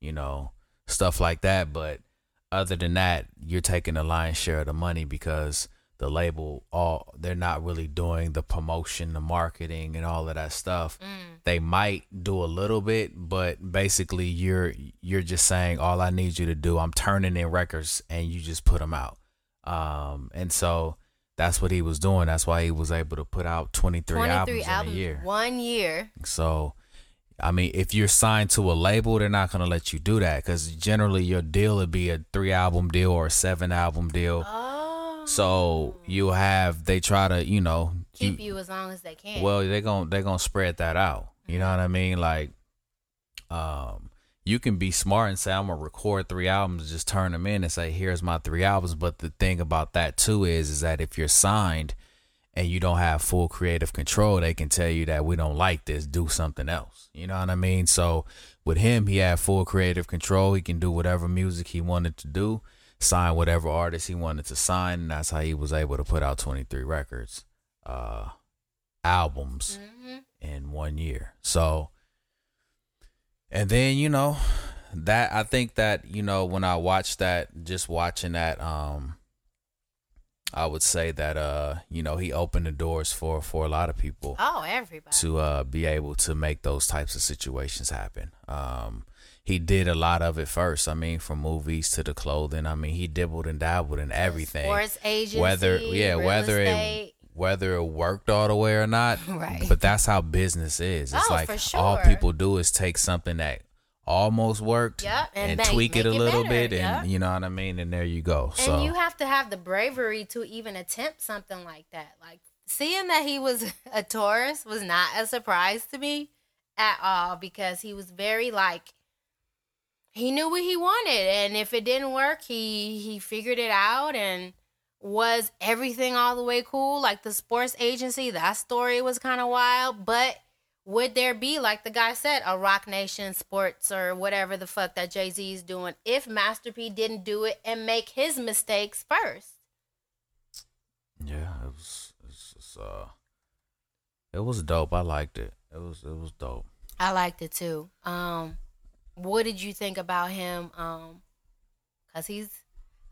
you know stuff like that. But other than that you're taking the lion's share of the money because the label all they're not really doing the promotion the marketing and all of that stuff. They might do a little bit but basically you're you're just saying all i need you to do i'm turning in records and you just put them out. Um and so that's what he was doing that's why he was able to put out 23, 23 albums, albums in a year one year. so, I mean, if you're signed to a label, they're not gonna let you do that because generally your deal would be a three album deal or a seven album deal. Oh. So you have they try to you know keep you as long as they can. well they're gonna they're gonna spread that out. You know what I mean? Like, um, you can be smart and say I'm gonna record three albums, and just turn them in and say here's my three albums. But the thing about that too is is that if you're signed and you don't have full creative control, they can tell you that we don't like this, do something else. You know what I mean? So with him, he had full creative control. He can do whatever music he wanted to do, sign whatever artist he wanted to sign, and that's how he was able to put out 23 records, uh, albums Mhm. in one year. So, and then you know that I think that you know when I watched that, just watching that, um, I would say that uh, you know, he opened the doors for for a lot of people Oh, everybody. to uh be able to make those types of situations happen. Um he did a lot of it first. I mean, from movies to the clothing. I mean, he dibbled and dabbled in everything. Sports agency, whether yeah, whether estate. it whether it worked all the way or not. Right. But that's how business is. It's Oh, like for all people do is take something that almost worked Yep, and and, make- tweak it a it little better, bit and yep. you know what I mean and there you go. And so you have to have the bravery to even attempt something like that. Like seeing that he was a Taurus was not a surprise to me at all because he was very like he knew what he wanted and if it didn't work, he he figured it out and was everything all the way cool like the sports agency that story was kind of wild but would there be like the guy said a Roc Nation sports or whatever the fuck that jay-z is doing if master p didn't do it and make his mistakes first yeah, it was it's, it's, uh it was dope. I liked it. It was it was dope. i liked it too um what did you think about him um because he's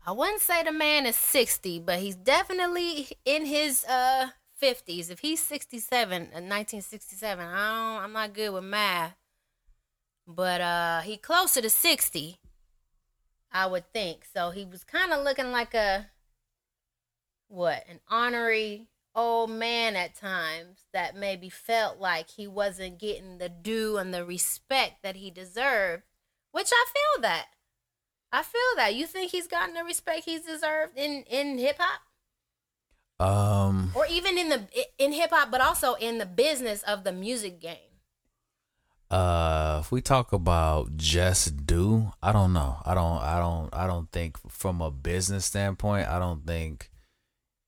i wouldn't say the man is 60 but he's definitely in his uh 50s if he's 67 in 1967 i don't i'm not good with math. But uh he closer to 60 i would think. So he was kind of looking like a what an honorary old man at times that maybe felt like he wasn't getting the due and the respect that he deserved which i feel that i feel that you think he's gotten the respect he's deserved in in hip-hop Um or even in the in hip-hop but also in the business of the music game Uh, if we talk about just do, I don't know. I don't. I don't. I don't think from a business standpoint, I don't think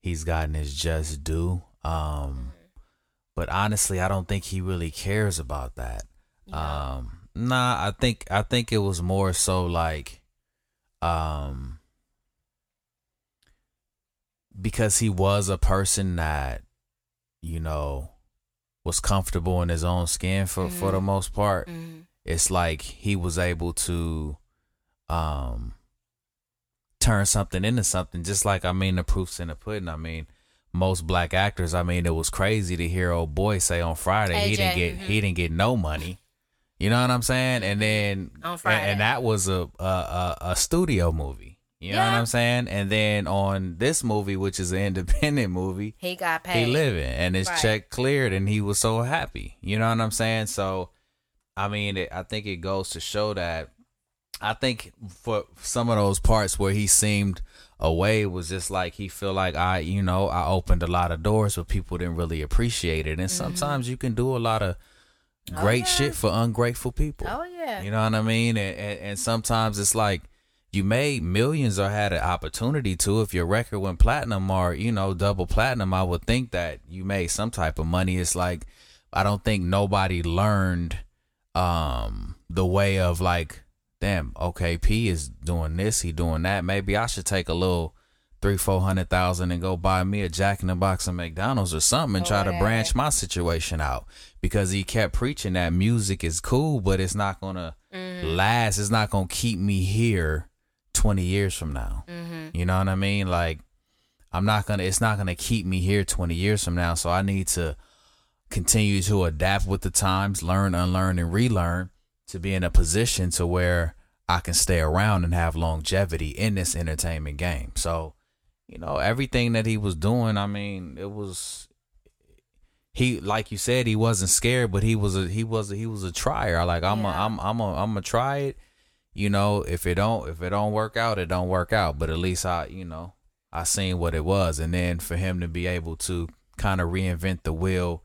he's gotten his just due. Um, but honestly, I don't think he really cares about that. Um, nah, I think I think it was more so like, um, because he was a person that, you know, was comfortable in his own skin for for the most part. It's like he was able to, um, turn something into something. Just like I mean, the proof's in the pudding. I mean, most black actors. I mean, it was crazy to hear old boy say on Friday he didn't get he didn't get no money. You know what I'm saying? And then and- and that was a a, a, a studio movie. You know what I'm saying? And then on this movie, which is an independent movie, he got paid he living and his Right. check cleared and he was so happy. You know what I'm saying? So, I mean, it, I think it goes to show that I think for some of those parts where he seemed away was just like he feel like I, you know, I opened a lot of doors, but people didn't really appreciate it. And mm-hmm. sometimes you can do a lot of great shit for ungrateful people. oh yeah You know what I mean? And, and, and sometimes it's like you made millions or had an opportunity to. If your record went platinum or, you know, double platinum, I would think that you made some type of money. It's like, I don't think nobody learned um the way of like, damn, okay, P is doing this, he doing that. Maybe I should take a little three, four hundred thousand and go buy me a Jack in the Box of McDonald's or something and oh, try to Right. branch my situation out because he kept preaching that music is cool, but it's not gonna mm-hmm. last. It's not gonna keep me here twenty years from now. Mm-hmm. You know what I mean? Like I'm not gonna. It's not gonna keep me here twenty years from now. So I need to continue to adapt with the times, learn, unlearn, and relearn to be in a position to where I can stay around and have longevity in this entertainment game. So, you know, everything that he was doing, I mean, it was he like you said, he wasn't scared, but he was a he was a, he was a trier. Like I'm a, Yeah. I'm I'm a, I'm gonna try it. You know, if it don't if it don't work out, it don't work out. But at least I, you know, I seen what it was, and then for him to be able to kind of reinvent the wheel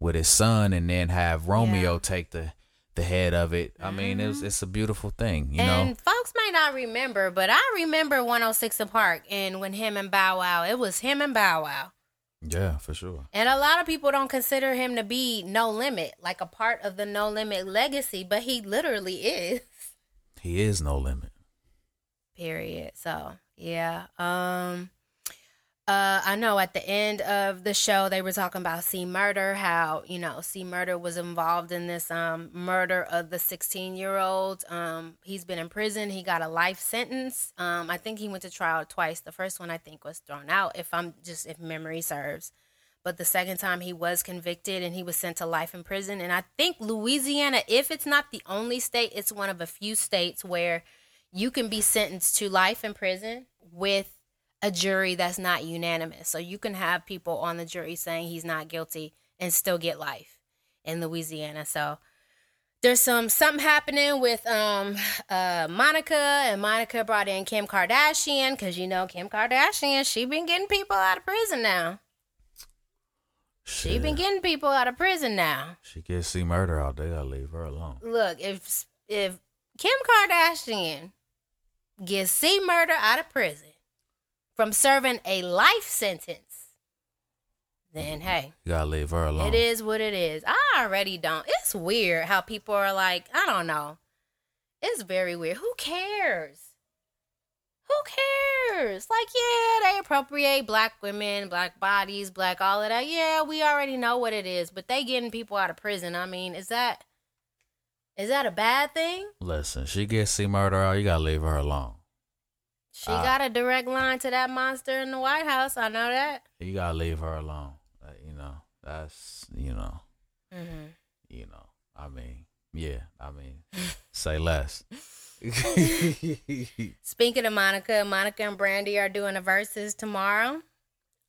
with his son, and then have Romeo Yeah. take the the head of it. I mean, it's it's a beautiful thing. You know. and know, folks may not remember, but I remember 106 and Park and when him and Bow Wow, it was him and Bow Wow. yeah, for sure. And a lot of people don't consider him to be No Limit, like a part of the No Limit legacy, but he literally is. He is no limit. Period. So, yeah. Um Uh, I know at the end of the show they were talking about C Murder, how you know C Murder was involved in this um, murder of the 16 year old. Um, he's been in prison. He got a life sentence. Um, I think he went to trial twice. The first one I think was thrown out, if I'm just if memory serves. But the second time he was convicted and he was sent to life in prison. And I think Louisiana, if it's not the only state, it's one of a few states where you can be sentenced to life in prison with a jury that's not unanimous. So you can have people on the jury saying he's not guilty and still get life in Louisiana. So there's some something happening with um uh Monica and Monica brought in Kim Kardashian because you know Kim Kardashian she been getting people out of prison now. She been getting people out of prison now. She gets C Murder out there. Gotta leave her alone. Look, if if Kim Kardashian gets C Murder out of prison from serving a life sentence, then hey, You gotta leave her alone. it is what it is. I already don't. It's weird how people are like, I don't know. It's very weird. Who cares? Who cares? Like, yeah, they appropriate black women, black bodies, black all of that. Yeah, we already know what it is, but they getting people out of prison. I mean, is that is that a bad thing? Listen, she gets C Murder out. You gotta leave her alone. She Ah. got a direct line to that monster in the White House. I know that. You gotta leave her alone. Uh, you know, that's you know, hmm you know. I mean, yeah. I mean, say less. Speaking of Monica, Monica and Brandy are doing a Verzuz tomorrow.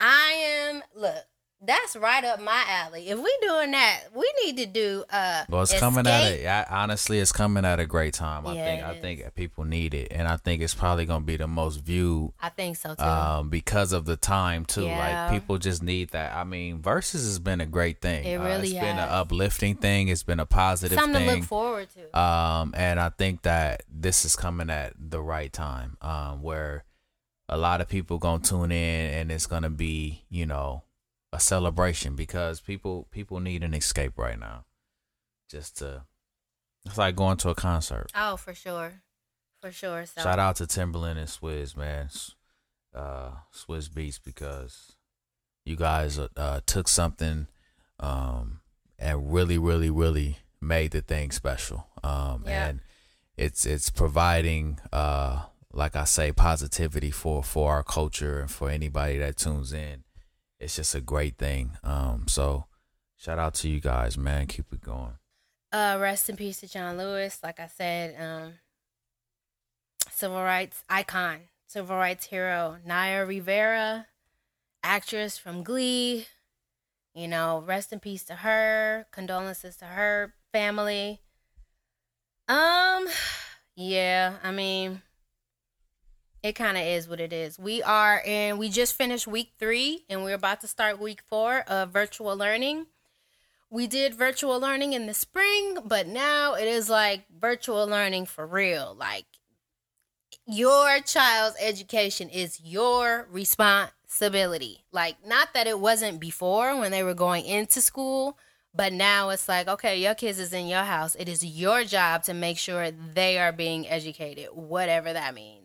I am look. That's right up my alley. If we doing that, we need to do uh. well, it's coming at Escape. it. I, honestly, it's coming at a great time. I Yeah, think. I is. think people need it, and I think it's probably gonna be the most viewed I think so too. um, because of the time too. Yeah. Like people just need that. I mean, Verzuz has been a great thing. It Uh, really it's been an uplifting thing. It's been a positive Something to thing. look forward to. Um, and I think that this is coming at the right time, um, where a lot of people gonna tune in, and it's gonna be, you know, a celebration because people people need an escape right now. Just to, it's like going to a concert. oh, for sure, for sure. So Shout out to Timbaland and Swizz, man, uh, Swizz Beatz, because you guys uh, uh, took something um, and really, really, really made the thing special. Um, Yeah. And it's it's providing, uh, like I say, positivity for for our culture and for anybody that tunes in. It's just a great thing. Um, so shout out to you guys, man. Keep it going. Uh, rest in peace to John Lewis. Like I said, um, civil rights icon, civil rights hero, Naya Rivera, actress from Glee. You know, rest in peace to her. Condolences to her family. Um, yeah, I mean, it kind of is what it is. We are in, we just finished week three and we're about to start week four of virtual learning we did virtual learning in the spring, but now it is like virtual learning for real. Like your child's education is your responsibility. Like, not that it wasn't before when they were going into school, but now it's like, okay, your kids is in your house. It is your job to make sure they are being educated, whatever that means.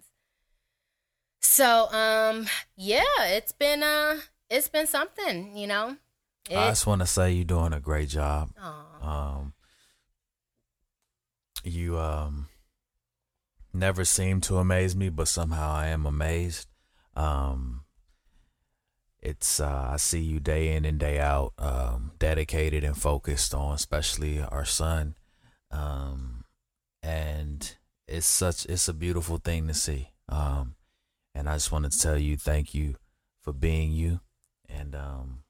So, um, yeah, it's been uh it's been something, you know. I just want to say you're doing a great job. Aw. Um, you um never seem to amaze me, but somehow I am amazed. Um, it's uh, I see you day in and day out, um, dedicated and focused on, especially our son. Um, and it's such it's a beautiful thing to see. Um, and I just want to tell you thank you for being you, and um,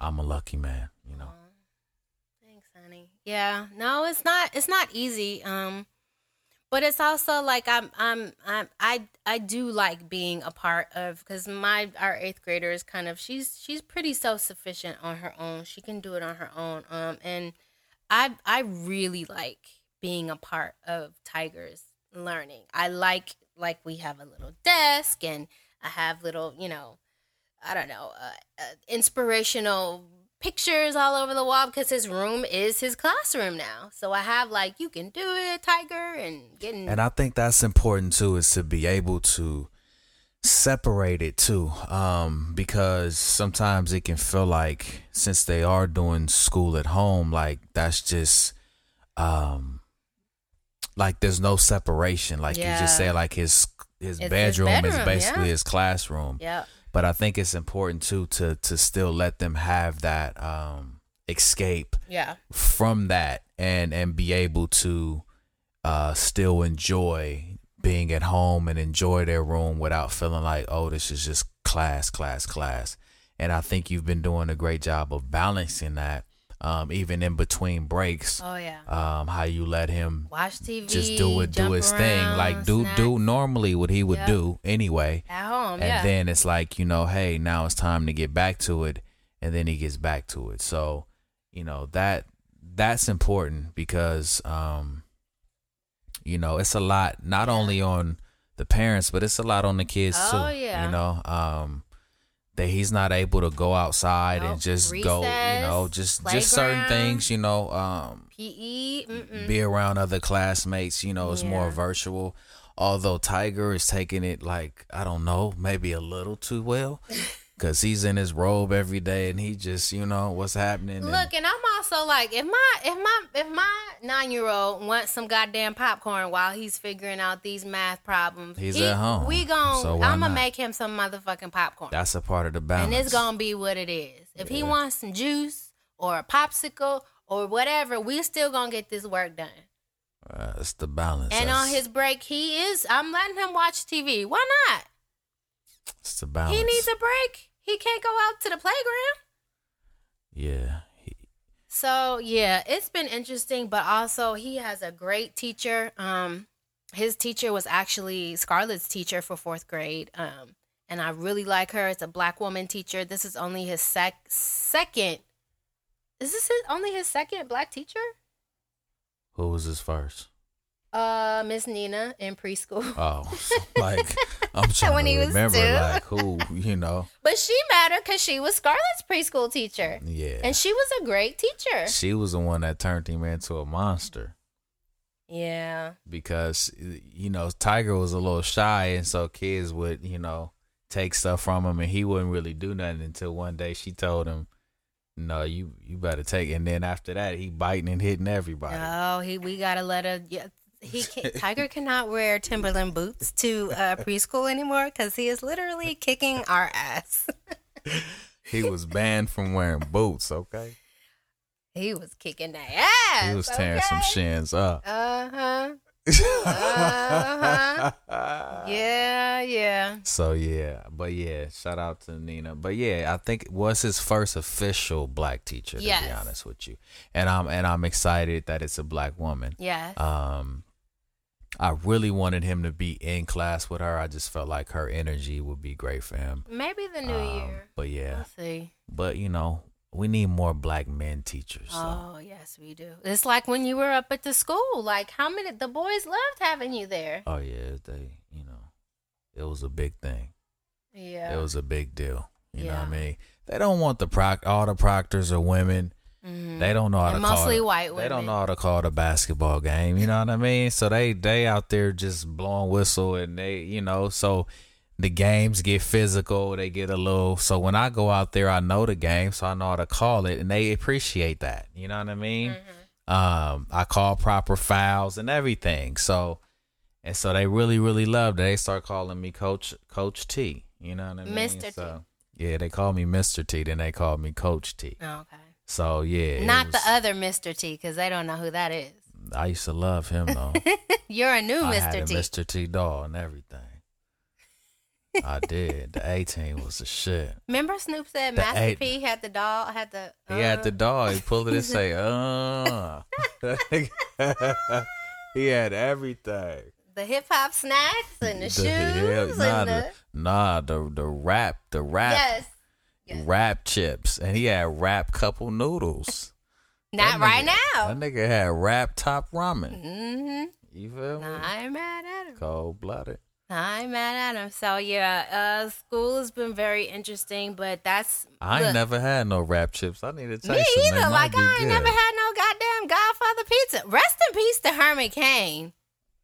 I'm a lucky man. You know. Thanks, honey. Yeah. No, it's not it's not easy. Um but it's also like I'm I'm I'm I I do like being a part of cuz my our 8th grader is kind of she's she's pretty self-sufficient on her own. She can do it on her own. Um and I I really like being a part of Tiger's learning. I like like we have a little desk and I have little, you know, I don't know, uh, uh, inspirational pictures all over the wall because his room is his classroom now. So I have like, you can do it, Tiger, and getting. And I think that's important too, is to be able to separate it too um because sometimes it can feel like since they are doing school at home like that's just um like there's no separation like you just say like his his It's his bedroom, is basically yeah. his classroom Yep. but I think it's important too to to still let them have that um escape Yeah. from that and and be able to uh still enjoy being at home and enjoy their room without feeling like oh this is just class class class and I think you've been doing a great job of balancing that um even in between breaks Oh yeah. um how you let him Watch TV. just do it do his thing like do snack do normally what he would Yep. do anyway at home. and yeah. then it's like you know hey now it's time to get back to it and then he gets back to it so you know that that's important because um you know it's a lot not only on the parents but it's a lot on the kids Oh, too yeah. you know um that he's not able to go outside and Nope. just go you know just just certain things you know um PE. Mm-mm. be around other classmates. You know, it's more virtual. Although Tiger is taking it like I don't know, maybe a little too well, because he's in his robe every day and he just you know what's happening. Look, and I'm also like, if my if my if my nine year old wants some goddamn popcorn while he's figuring out these math problems, He's he- at home, We gon' so I'm gonna make him some motherfucking popcorn, that's a part of the balance. and it's gonna be what it is. If he wants some juice or a popsicle or whatever, we still gonna get this work done. Uh, it's the balance. And on his break, he is. I'm letting him watch TV. Why not? it's the balance. He needs a break. He can't go out to the playground. yeah. He, So yeah, it's been interesting, but also he has a great teacher. Um, his teacher was actually Scarlett's teacher for fourth grade. Um, and I really like her. It's a black woman teacher. This is only his sec- second. Is this his, only his second black teacher? who was his first? Uh, Miss Nina in preschool. Oh, like I'm trying When to he was remember, two. like who you know. But she mattered because she was Scarlett's preschool teacher, Yeah. and she was a great teacher. she was the one that turned him into a monster. Yeah. because you know Tiger was a little shy, and so kids would you know take stuff from him, and he wouldn't really do nothing until one day she told him, "No, you you better take." it. And then after that, he biting and hitting everybody. Oh, he we gotta let her. Yeah, he can, Tiger cannot wear Timberland boots to uh, preschool anymore because he is literally kicking our ass. He was banned from wearing boots. Okay, he was kicking their ass. he was tearing some shins up. Uh huh. Uh-huh. Yeah, yeah. So yeah, but yeah, shout out to Nina. But yeah, I think it was his first official black teacher. To be honest with you, and I'm and I'm excited that it's a black woman. Yeah. Um, I really wanted him to be in class with her. I just felt like her energy would be great for him. Maybe the new Um, year. But yeah, We'll see. but you know, we need more black men teachers. So. Oh yes, we do. It's like when you were up at the school. Like how many? The boys loved having you there. Oh yeah, they, you know, it was a big thing. Yeah. It was a big deal. You know what I mean? They don't want the proc. All the proctors are women. They don't know how Mm-hmm. And to call mostly it- white They don't know how to call the basketball game. You know what I mean? So they they out there just blowing whistle and they you know so the games get physical. They get a little. So when I go out there, I know the game, so I know how to call it, and they appreciate that. You know what I mean? Mm-hmm. Um, I call proper fouls and everything. So and so they really really loved it. They start calling me Coach Coach T. You know what I mean? Mr. T. Yeah, they call me Mr. T. Then they call me Coach T. Oh, okay. So yeah, Not the other Mr. T, because they don't know who that is. I used to love him though. You're a new I Mr. T. Mr. T doll and everything. I did. The 18 was the shit. Remember Snoop said The Master eight- P had the doll, had the. He had the uh, doll. He pulled it and say, uh. he had everything. the hip hop snacks and the, shoes hell- and nah, the. the, nah, the the rap, the rap, Yes. Yes. rap chips, and he had rap couple noodles. Not That right now. That nigga had rap top ramen. Mm-hmm. You feel me? Nah, I'm mad at him. Cold blooded. I ain't mad at him. So yeah, uh, school has been very interesting, but that's I look, never had no rap chips. I need to taste me. Either. Like I ain't good. never had no goddamn Godfather pizza. Rest in peace to Herman Cain.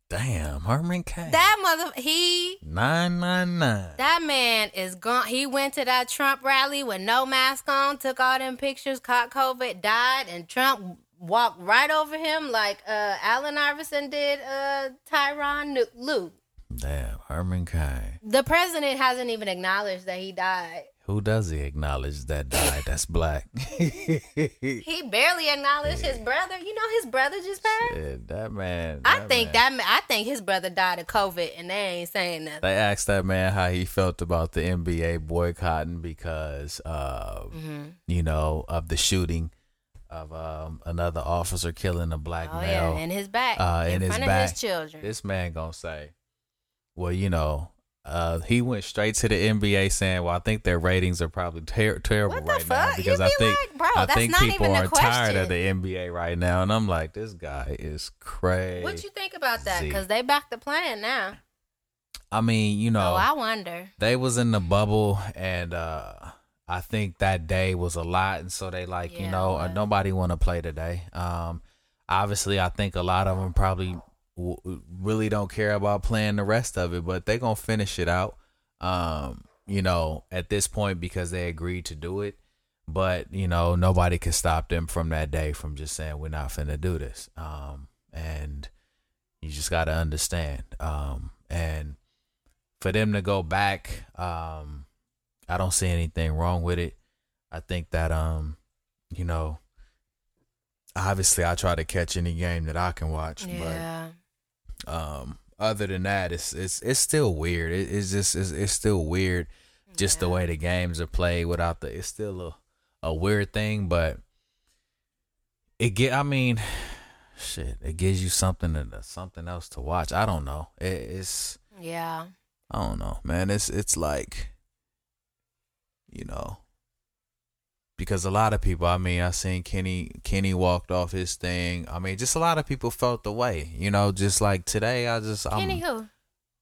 Damn, Herman Cain. That mother, he, nine nine nine. that man is gone. He went to that Trump rally with no mask on, took all them pictures, caught COVID, died, and Trump walked right over him like uh, Allen Iverson did uh, Tyronn Lue. Damn, Herman Cain. The president hasn't even acknowledged that he died. Who does he acknowledge that died? That's black. He barely acknowledged his brother. You know, his brother just passed. Shit, that man. I think man. that I think his brother died of COVID, and they ain't saying nothing. They asked that man how he felt about the NBA boycotting because, uh, Mm-hmm. you know, of the shooting of um, another officer killing a black Oh male. yeah, in his back, uh, in in his front back. of his children. This man gonna say, well, you know, uh, he went straight to the NBA saying, well, I think their ratings are probably ter- terrible right now because I think like, bro, I that's think not people are tired of the NBA right now, and I'm like, this guy is crazy. What you think about that? Because they back the plan now. I mean, you know, Oh, I wonder. they was in the bubble and uh I think that day was a lot and so they like, Yeah, you know, uh, nobody want to play today. Um obviously I think a lot of them probably really don't care about playing the rest of it, but they going to finish it out. Um you know, at this point because they agreed to do it. But, you know, nobody could stop them from that day from just saying we're not finna do this. Um and you just got to understand. Um and for them to go back, um, I don't see anything wrong with it. I think that um, you know, obviously I try to catch any game that I can watch, Yeah. but um, other than that, it's it's it's still weird. It, it's just it's, it's still weird, just the way the games are played without the. It's still a a weird thing, but it get. I mean, shit, it gives you something to, something else to watch. I don't know. It, it's. Yeah. I don't know, man. It's it's like, you know, because a lot of people. I mean, I seen Kenny. Kenny walked off his thing. I mean, just a lot of people felt the way. You know, just like today, I just I'm. Kenny who?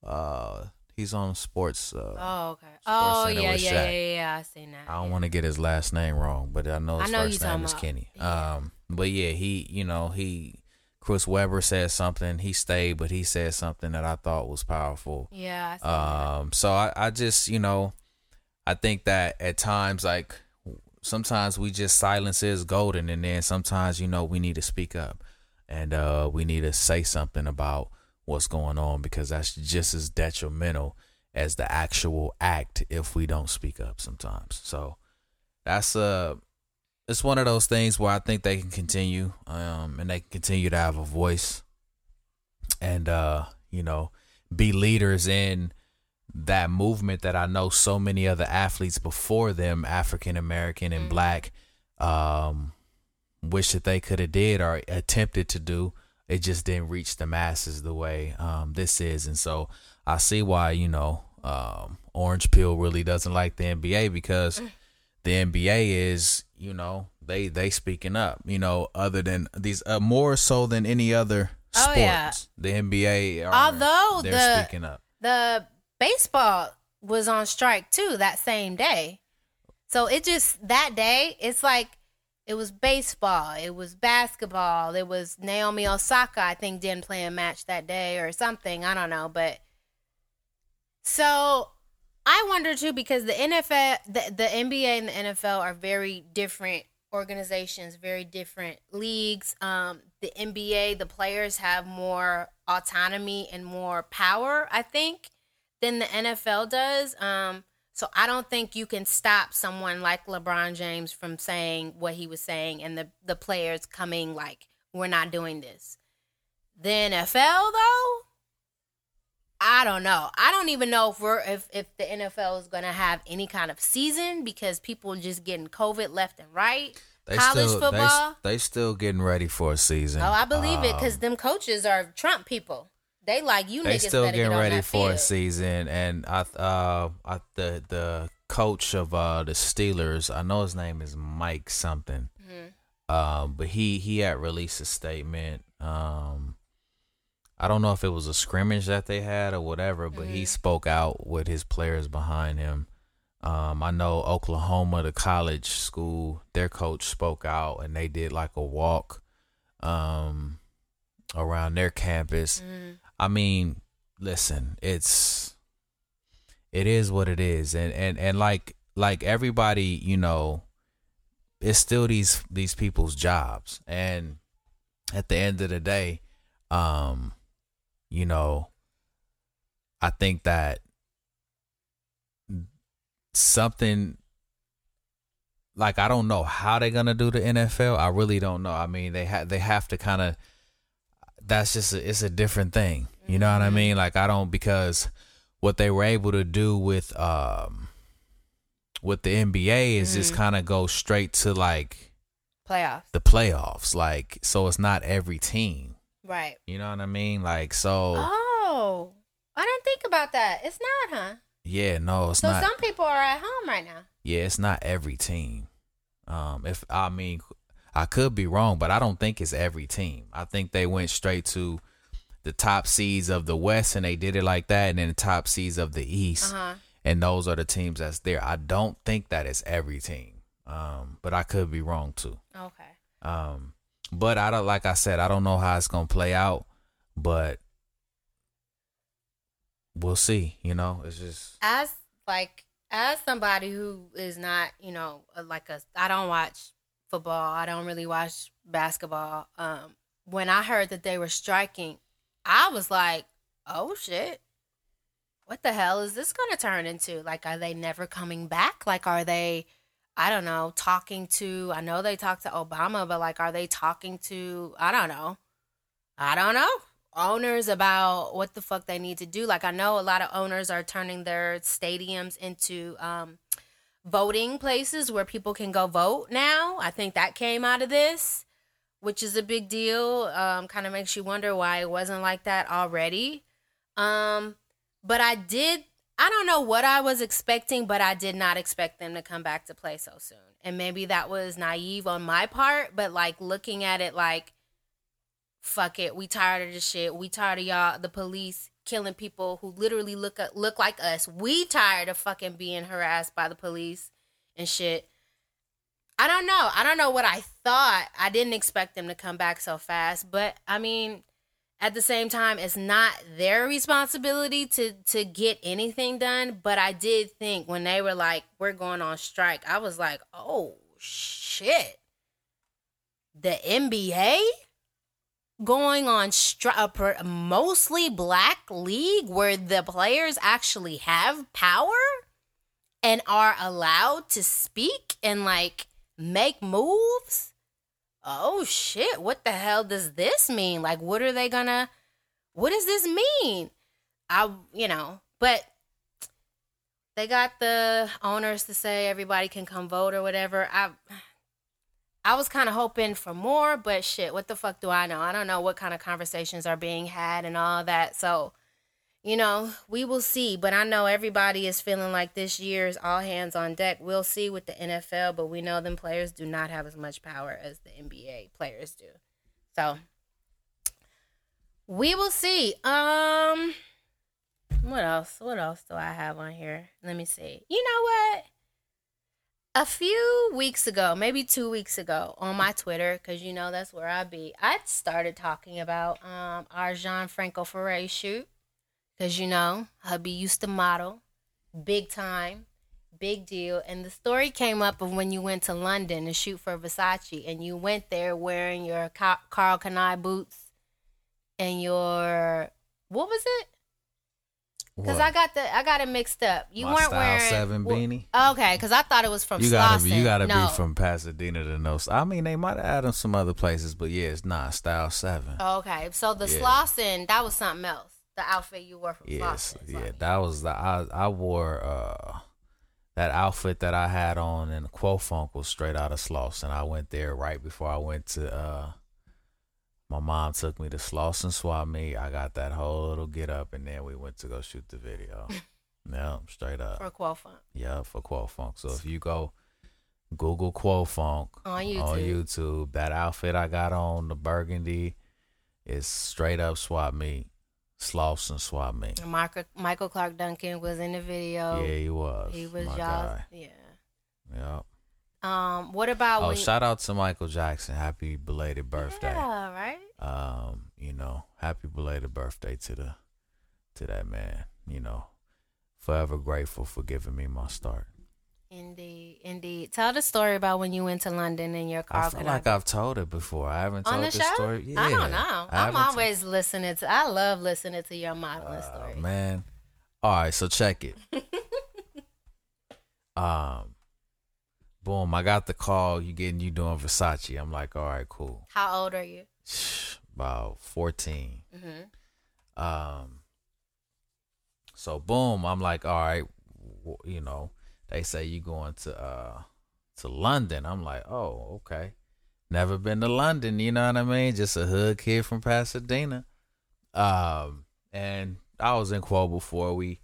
Uh, he's on sports. Uh, Oh, okay. Sports Oh, Center yeah, yeah, yeah, yeah, yeah. I seen that. I don't want to get his last name wrong, but I know I his know first name is about. Kenny. Um, but yeah, he, you know, he, Chris Webber said something. He stayed, but he said something that I thought was powerful. Yeah, I seen that. Um, so I, I just, you know, I think that at times, like sometimes we just silence is golden, and then sometimes, you know, we need to speak up, and uh, we need to say something about what's going on because that's just as detrimental as the actual act if we don't speak up sometimes. So that's uh it's one of those things where I think they can continue, um, and they can continue to have a voice, and uh, you know, be leaders in that movement that I know so many other athletes before them, African American and Black, um, wish that they could have did or attempted to do. It just didn't reach the masses the way um, this is, and so I see why you know um, Orange Pill really doesn't like the NBA because the NBA is you know they they speaking up you know other than these uh, more so than any other Oh, sports. Yeah. the NBA are, Although they're the- speaking up. the baseball was on strike too that same day. So it just that day, it's like it was baseball, it was basketball, it was Naomi Osaka, I think didn't play a match that day or something. I don't know, but so I wonder too because the NFL, the, the NBA and the NFL are very different organizations, very different leagues. Um, the NBA, the players have more autonomy and more power, I think, than the NFL does. Um, so I don't think you can stop someone like LeBron James from saying what he was saying and the, the players coming like, we're not doing this. The NFL though, I don't know. I don't even know if we're if, if the NFL is gonna have any kind of season because people are just getting COVID left and right. They College still, football. They, they still getting ready for a season. Oh, I believe it because Um, them coaches are Trump people. They like you they niggas still getting get ready for a season, and I, uh, I the the coach of uh the Steelers, I know his name is Mike something. Mm-hmm. Um, but he he had released a statement. Um, I don't know if it was a scrimmage that they had or whatever, but Mm-hmm. he spoke out with his players behind him. Um, I know Oklahoma, the college school, their coach spoke out and they did like a walk um, around their campus. Mm-hmm. I mean, listen, it's it is what it is, and and and like like everybody, you know, it's still these these people's jobs, and at the end of the day, um, you know, I think that something like I don't know how they're gonna do the NFL. I really don't know. I mean, they have they have to kind of. That's just a, it's a different thing. You know what I mean? Like I don't because what they were able to do with um with the NBA is just kind of go straight to like Playoffs. the playoffs. Like so, it's not every team. Right. You know what I mean? Like so, Oh, I didn't think about that. It's not, huh? yeah, no, it's So not. some people are at home right now. Yeah, it's not every team. Um, if I mean, I could be wrong, but I don't think it's every team. I think they went straight to the top seeds of the West, and they did it like that, and then the top seeds of the East, Uh-huh. and those are the teams that's there. I don't think that it's every team, um, but I could be wrong too. Okay. Um, but I don't, like I said, I don't know how it's gonna play out, but we'll see. You know, it's just As like as somebody who is not, you know, like a I don't watch football. I don't really watch basketball. Um when I heard that they were striking, I was like, "Oh shit. What the hell is this going to turn into? Like are they never coming back? Like are they I don't know, talking to I know they talked to Obama, but like are they talking to I don't know. I don't know. Owners about what the fuck they need to do. Like I know a lot of owners are turning their stadiums into um voting places where people can go vote now. I think that came out of this, which is a big deal. Um kind of makes you wonder why it wasn't like that already. Um but I did I don't know what I was expecting, but I did not expect them to come back to play so soon. And maybe that was naive on my part, but like looking at it like fuck it, we tired of this shit. We tired of y'all the police killing people who literally look at, look like us. We tired of fucking being harassed by the police and shit. I don't know. I don't know what I thought. I didn't expect them to come back so fast, but I mean, at the same time, it's not their responsibility to to get anything done. But I did think when they were like, "We're going on strike," I was like, "Oh shit!" The NBA going on per- mostly black league where the players actually have power and are allowed to speak and like make moves oh shit, what the hell does this mean? Like, what are they gonna, what does this mean? I, you know, but they got the owners to say everybody can come vote or whatever. I, I was kind of hoping for more, but shit, what the fuck do I know? I don't know what kind of conversations are being had and all that. So, you know, we will see. But I know everybody is feeling like this year's all hands on deck. We'll see with the NFL, but we know them players do not have as much power as the NBA players do. So we will see. Um what else? What else do I have on here? Let me see. You know what? A few weeks ago, maybe two weeks ago, on my Twitter, because you know that's where I be, I started talking about um our Gianfranco Ferre shoot. Cause you know, hubby used to model, big time, big deal. And the story came up of when you went to London to shoot for Versace, and you went there wearing your Ca- Karl Kani boots and your what was it? Because I got the I got it mixed up. You My weren't Style wearing Seven well, beanie? Okay, because I thought it was from you gotta be, you gotta no. be from Pasadena to know. I mean, they might have them some other places, but yeah, it's not Style Seven. Okay, so the Yeah. Slauson that was something else. The outfit you wore from Yes, Slauson. yeah, that was the I I wore uh that outfit that I had on in Quo Funk was straight out of Slauson. I went there right before I went to uh my mom took me to Slauson Swap Meet. I got that whole little get up and then we went to go shoot the video. yeah, straight up. for Quo Funk. Yeah, for Quo Funk. So if you go Google Quo Funk On on YouTube. YouTube, that outfit I got on, the burgundy, is straight up swap meet. Slauson swap meet. Michael, Michael Clarke Duncan was in the video. Yeah, he was. he was y'all. Yeah. Yep. Um. What about Oh, when? shout out to Michael Jackson. Happy belated birthday. Yeah. Right. Um, you know, happy belated birthday to the to that man. You know, forever grateful for giving me my start. Indeed, indeed. Tell the story about when you went to London in your car. I feel like I've told it before. I haven't on told the this show. story. Yeah, I don't know. I I'm haven't t- always listening to. I love listening to your modeling Uh, story. man. All right, so check it. um, boom! I got the call. You getting you doing Versace? I'm like, all right, cool. How old are you? About 14. Mm-hmm. Um, so boom, I'm like, all right, you know, they say you going to uh to London. I'm like, oh, okay. Never been to London, you know what I mean? Just a hood kid from Pasadena. Um, and I was in Quo before we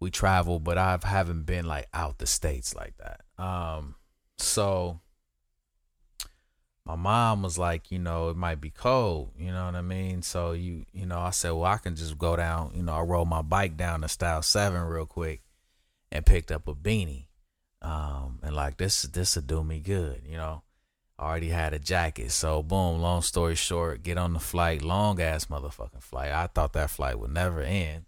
we traveled, but I haven't been like out the states like that. Um, so my mom was like, you know, it might be cold, you know what I mean? So you, you know, I said, well, I can just go down, you know, I rode my bike down to Style Seven real quick and picked up a beanie. Um, and like this, this would do me good, you know. I already had a jacket, so boom. Long story short, get on the flight, long ass motherfucking flight. I thought that flight would never end.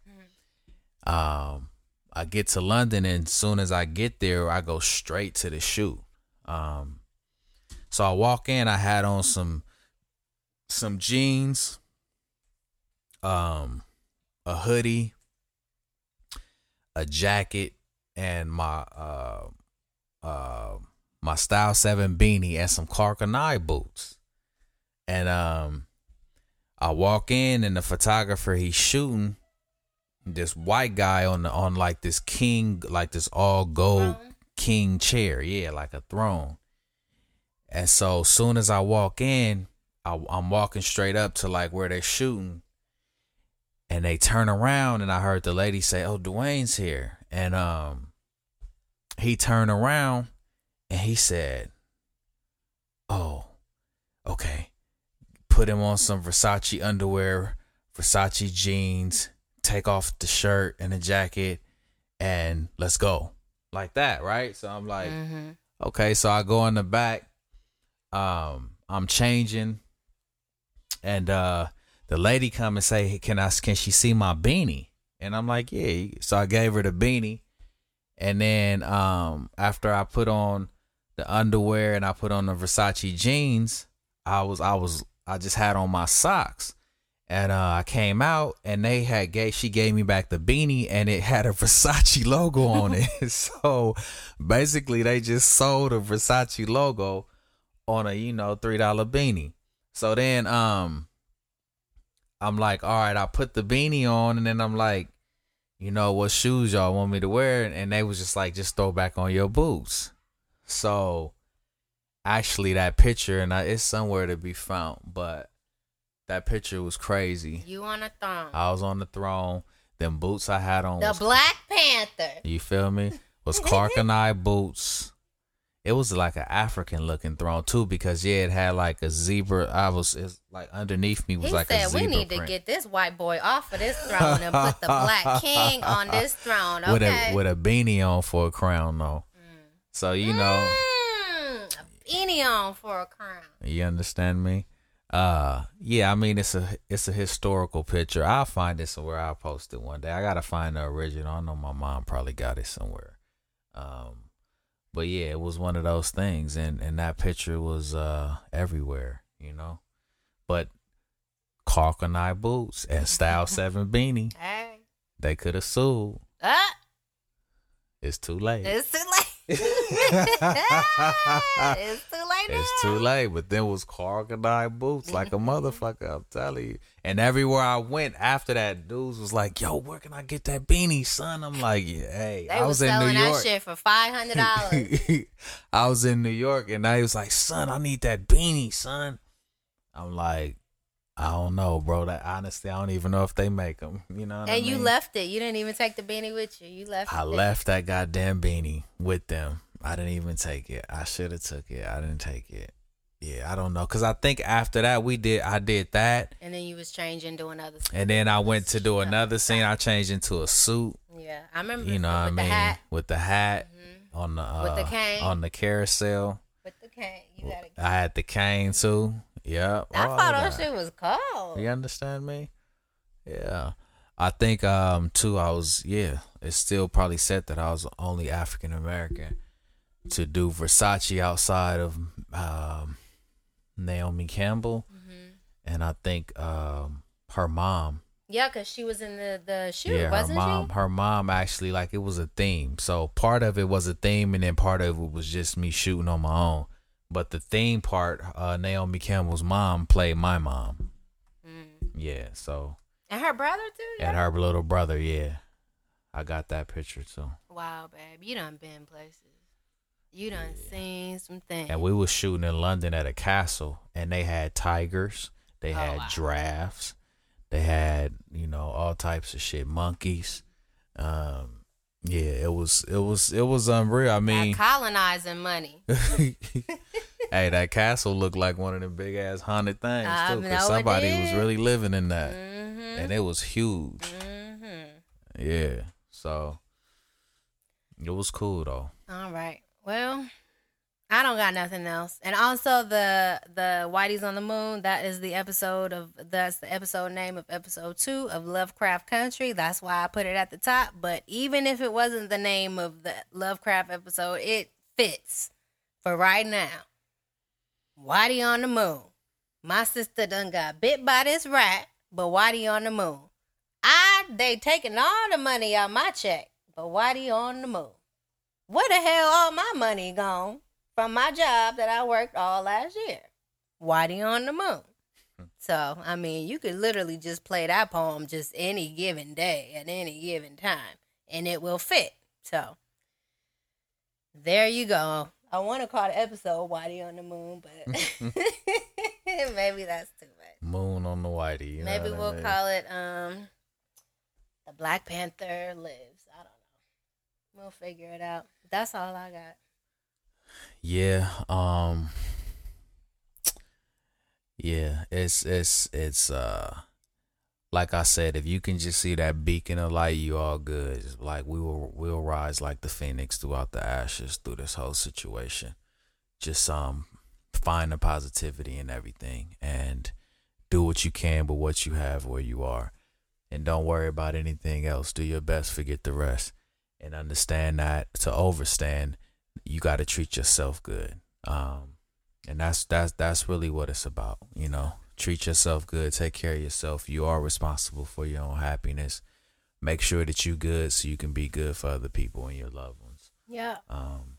Um, I get to London, and soon as I get there, I go straight to the shoot. Um, so I walk in, I had on some some jeans, um, a hoodie, a jacket, and my uh uh my style seven beanie and some Karl Kani boots. And um I walk in and the photographer he's shooting this white guy on the on like this king like this all gold king chair, yeah, like a throne. And so soon as I walk in, I, I'm walking straight up to like where they're shooting, and they turn around, and I heard the lady say, "Oh, Dwayne's here," and um, he turned around, and he said, "Oh, okay." Put him on some Versace underwear, Versace jeans, take off the shirt and the jacket, and let's go. Like that, right? So I'm like, Mm-hmm. Okay, so I go in the back. Um, I'm changing, and uh, the lady come and say, "Can I? Can she see my beanie?" And I'm like, "Yeah." So I gave her the beanie, and then um, after I put on the underwear and I put on the Versace jeans, I was I was I just had on my socks. And uh, I came out, and they had gave she gave me back the beanie, and it had a Versace logo on it. so basically, they just sold a Versace logo on a you know three dollar beanie. So then, um, I'm like, all right, I put the beanie on, and then I'm like, you know, what shoes y'all want me to wear? And they was just like, just throw back on your boots. So actually, that picture, and I, it's somewhere to be found, but that picture was crazy. You on a throne. I was on the throne. Them boots I had on the was Black Panther. you feel me? Was Karl Kani boots. It was like an African looking throne too, because yeah, it had like a zebra. I was it's like underneath me was He like a said zebra we need print to get this white boy off of this throne and put the Black King on this throne. Okay. with a with a beanie on for a crown though. So you know, Mm, a beanie on for a crown. you understand me? Uh, yeah. I mean, it's a it's a historical picture. I'll find it somewhere. I'll post it one day. I gotta find the original. I know my mom probably got it somewhere. Um, but yeah, it was one of those things, and and that picture was uh everywhere, you know. But Karl Kani boots and Style Seven beanie, Hey. they could have sued. Ah, It's too late. it's too late. it's too late It's too late, but then was crocodile boots like a motherfucker. I'm telling you. And everywhere I went after that, dudes was like, "Yo, where can I get that beanie, son?" I'm like, yeah, "Hey, They I was was in selling New that York. shit for five hundred dollars. I was in New York, and I was like, "Son, I need that beanie, son." I'm like, I don't know, bro. That honestly, I don't even know if they make them. You know, what I and you left it. You didn't even take the beanie with you. You left. I left that goddamn beanie with them. I didn't even take it. I should have took it. I didn't take it. Yeah, I don't know, cause I think after that we did. I did that, And then you was changing doing other stuff. and then I went to do another scene. I changed into a suit. Yeah, I remember. You know what I mean? the hat, With the hat on the uh, With the cane. on the carousel. with the cane. You gotta. I had the cane too. Yeah. I thought that that. shit was cold. You understand me? Yeah. I think um too I was yeah, it's still probably said that I was only African American to do Versace outside of um Naomi Campbell. Mm-hmm. And I think um her mom. Yeah, because she was in the the shoot, yeah, her wasn't mom she? her mom actually like it was a theme. So part of it was a theme and then part of it was just me shooting on my own. But the theme part, uh Naomi Campbell's mom played my mom. Mm. Yeah, so And her brother too. Yeah. and her little brother. Yeah, I got that picture too. Wow, babe, you done been places. You done seen some things. And we was shooting in London at a castle, and they had tigers, they Oh, had wow. giraffes, they had you know all types of shit, monkeys. Um, yeah, it was it was it was unreal. I That mean, colonizing money. hey, that castle looked like one of them big ass haunted things I too, because somebody was really living in that, Mm-hmm. and it was huge. Mm-hmm. Yeah, so it was cool though. All right. Well, I don't got nothing else. And also the the Whitey's on the Moon, that is the episode of that's the episode name of episode two of Lovecraft Country. That's why I put it at the top. But even if it wasn't the name of the Lovecraft episode, it fits for right now. Whitey on the Moon. My sister done got bit by this rat, but Whitey on the Moon. I they taking all the money out my check, but Whitey on the moon. Where the hell all my money gone from my job that I worked all last year? Whitey on the moon. So, I mean, you could literally just play that poem just any given day at any given time, and it will fit. So, there you go. I want to call the episode Whitey on the Moon, but maybe that's too much. Moon on the whitey. You know Maybe we'll mean? call it um the Black Panther lives. I don't know. We'll figure it out. That's all I got. Yeah. Um. Yeah. It's it's it's uh. Like I said, if you can just see that beacon of light, you all good. Like we will we'll rise like the phoenix throughout the ashes through this whole situation. Just um find the positivity in everything and do what you can with what you have where you are. And don't worry about anything else. Do your best, forget the rest. And understand that to overstand, you got to treat yourself good. Um, and that's that's that's really what it's about. You know, treat yourself good, take care of yourself. You are responsible for your own happiness. Make sure that you good so you can be good for other people and your loved ones. Yeah. Um,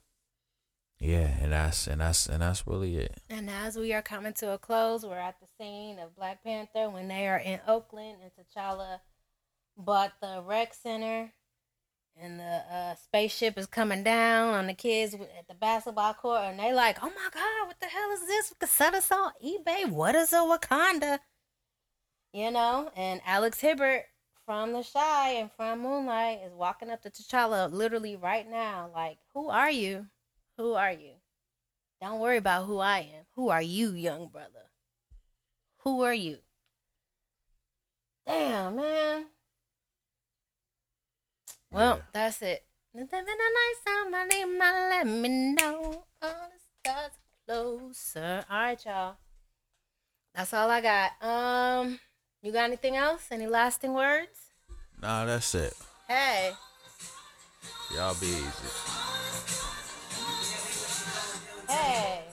yeah, and that's and that's and that's really it. And as we are coming to a close, we're at the scene of Black Panther when they are in Oakland and T'Challa bought the rec center and the uh, spaceship is coming down on the kids at the basketball court and they like, oh my God, what the hell is this? This on eBay. What is a Wakanda? You know, and Alex Hibbert from The Chi and from Moonlight is walking up to T'Challa literally right now like, who are you? Who are you? Don't worry about who I am. Who are you, young brother? Who are you? Damn, man. Well, Yeah. that's it. Living a nice somebody might let me know. All the stars closer. All right, y'all. That's all I got. Um, you got anything else? Any lasting words? Nah, that's it. Hey. Y'all be easy. Hey.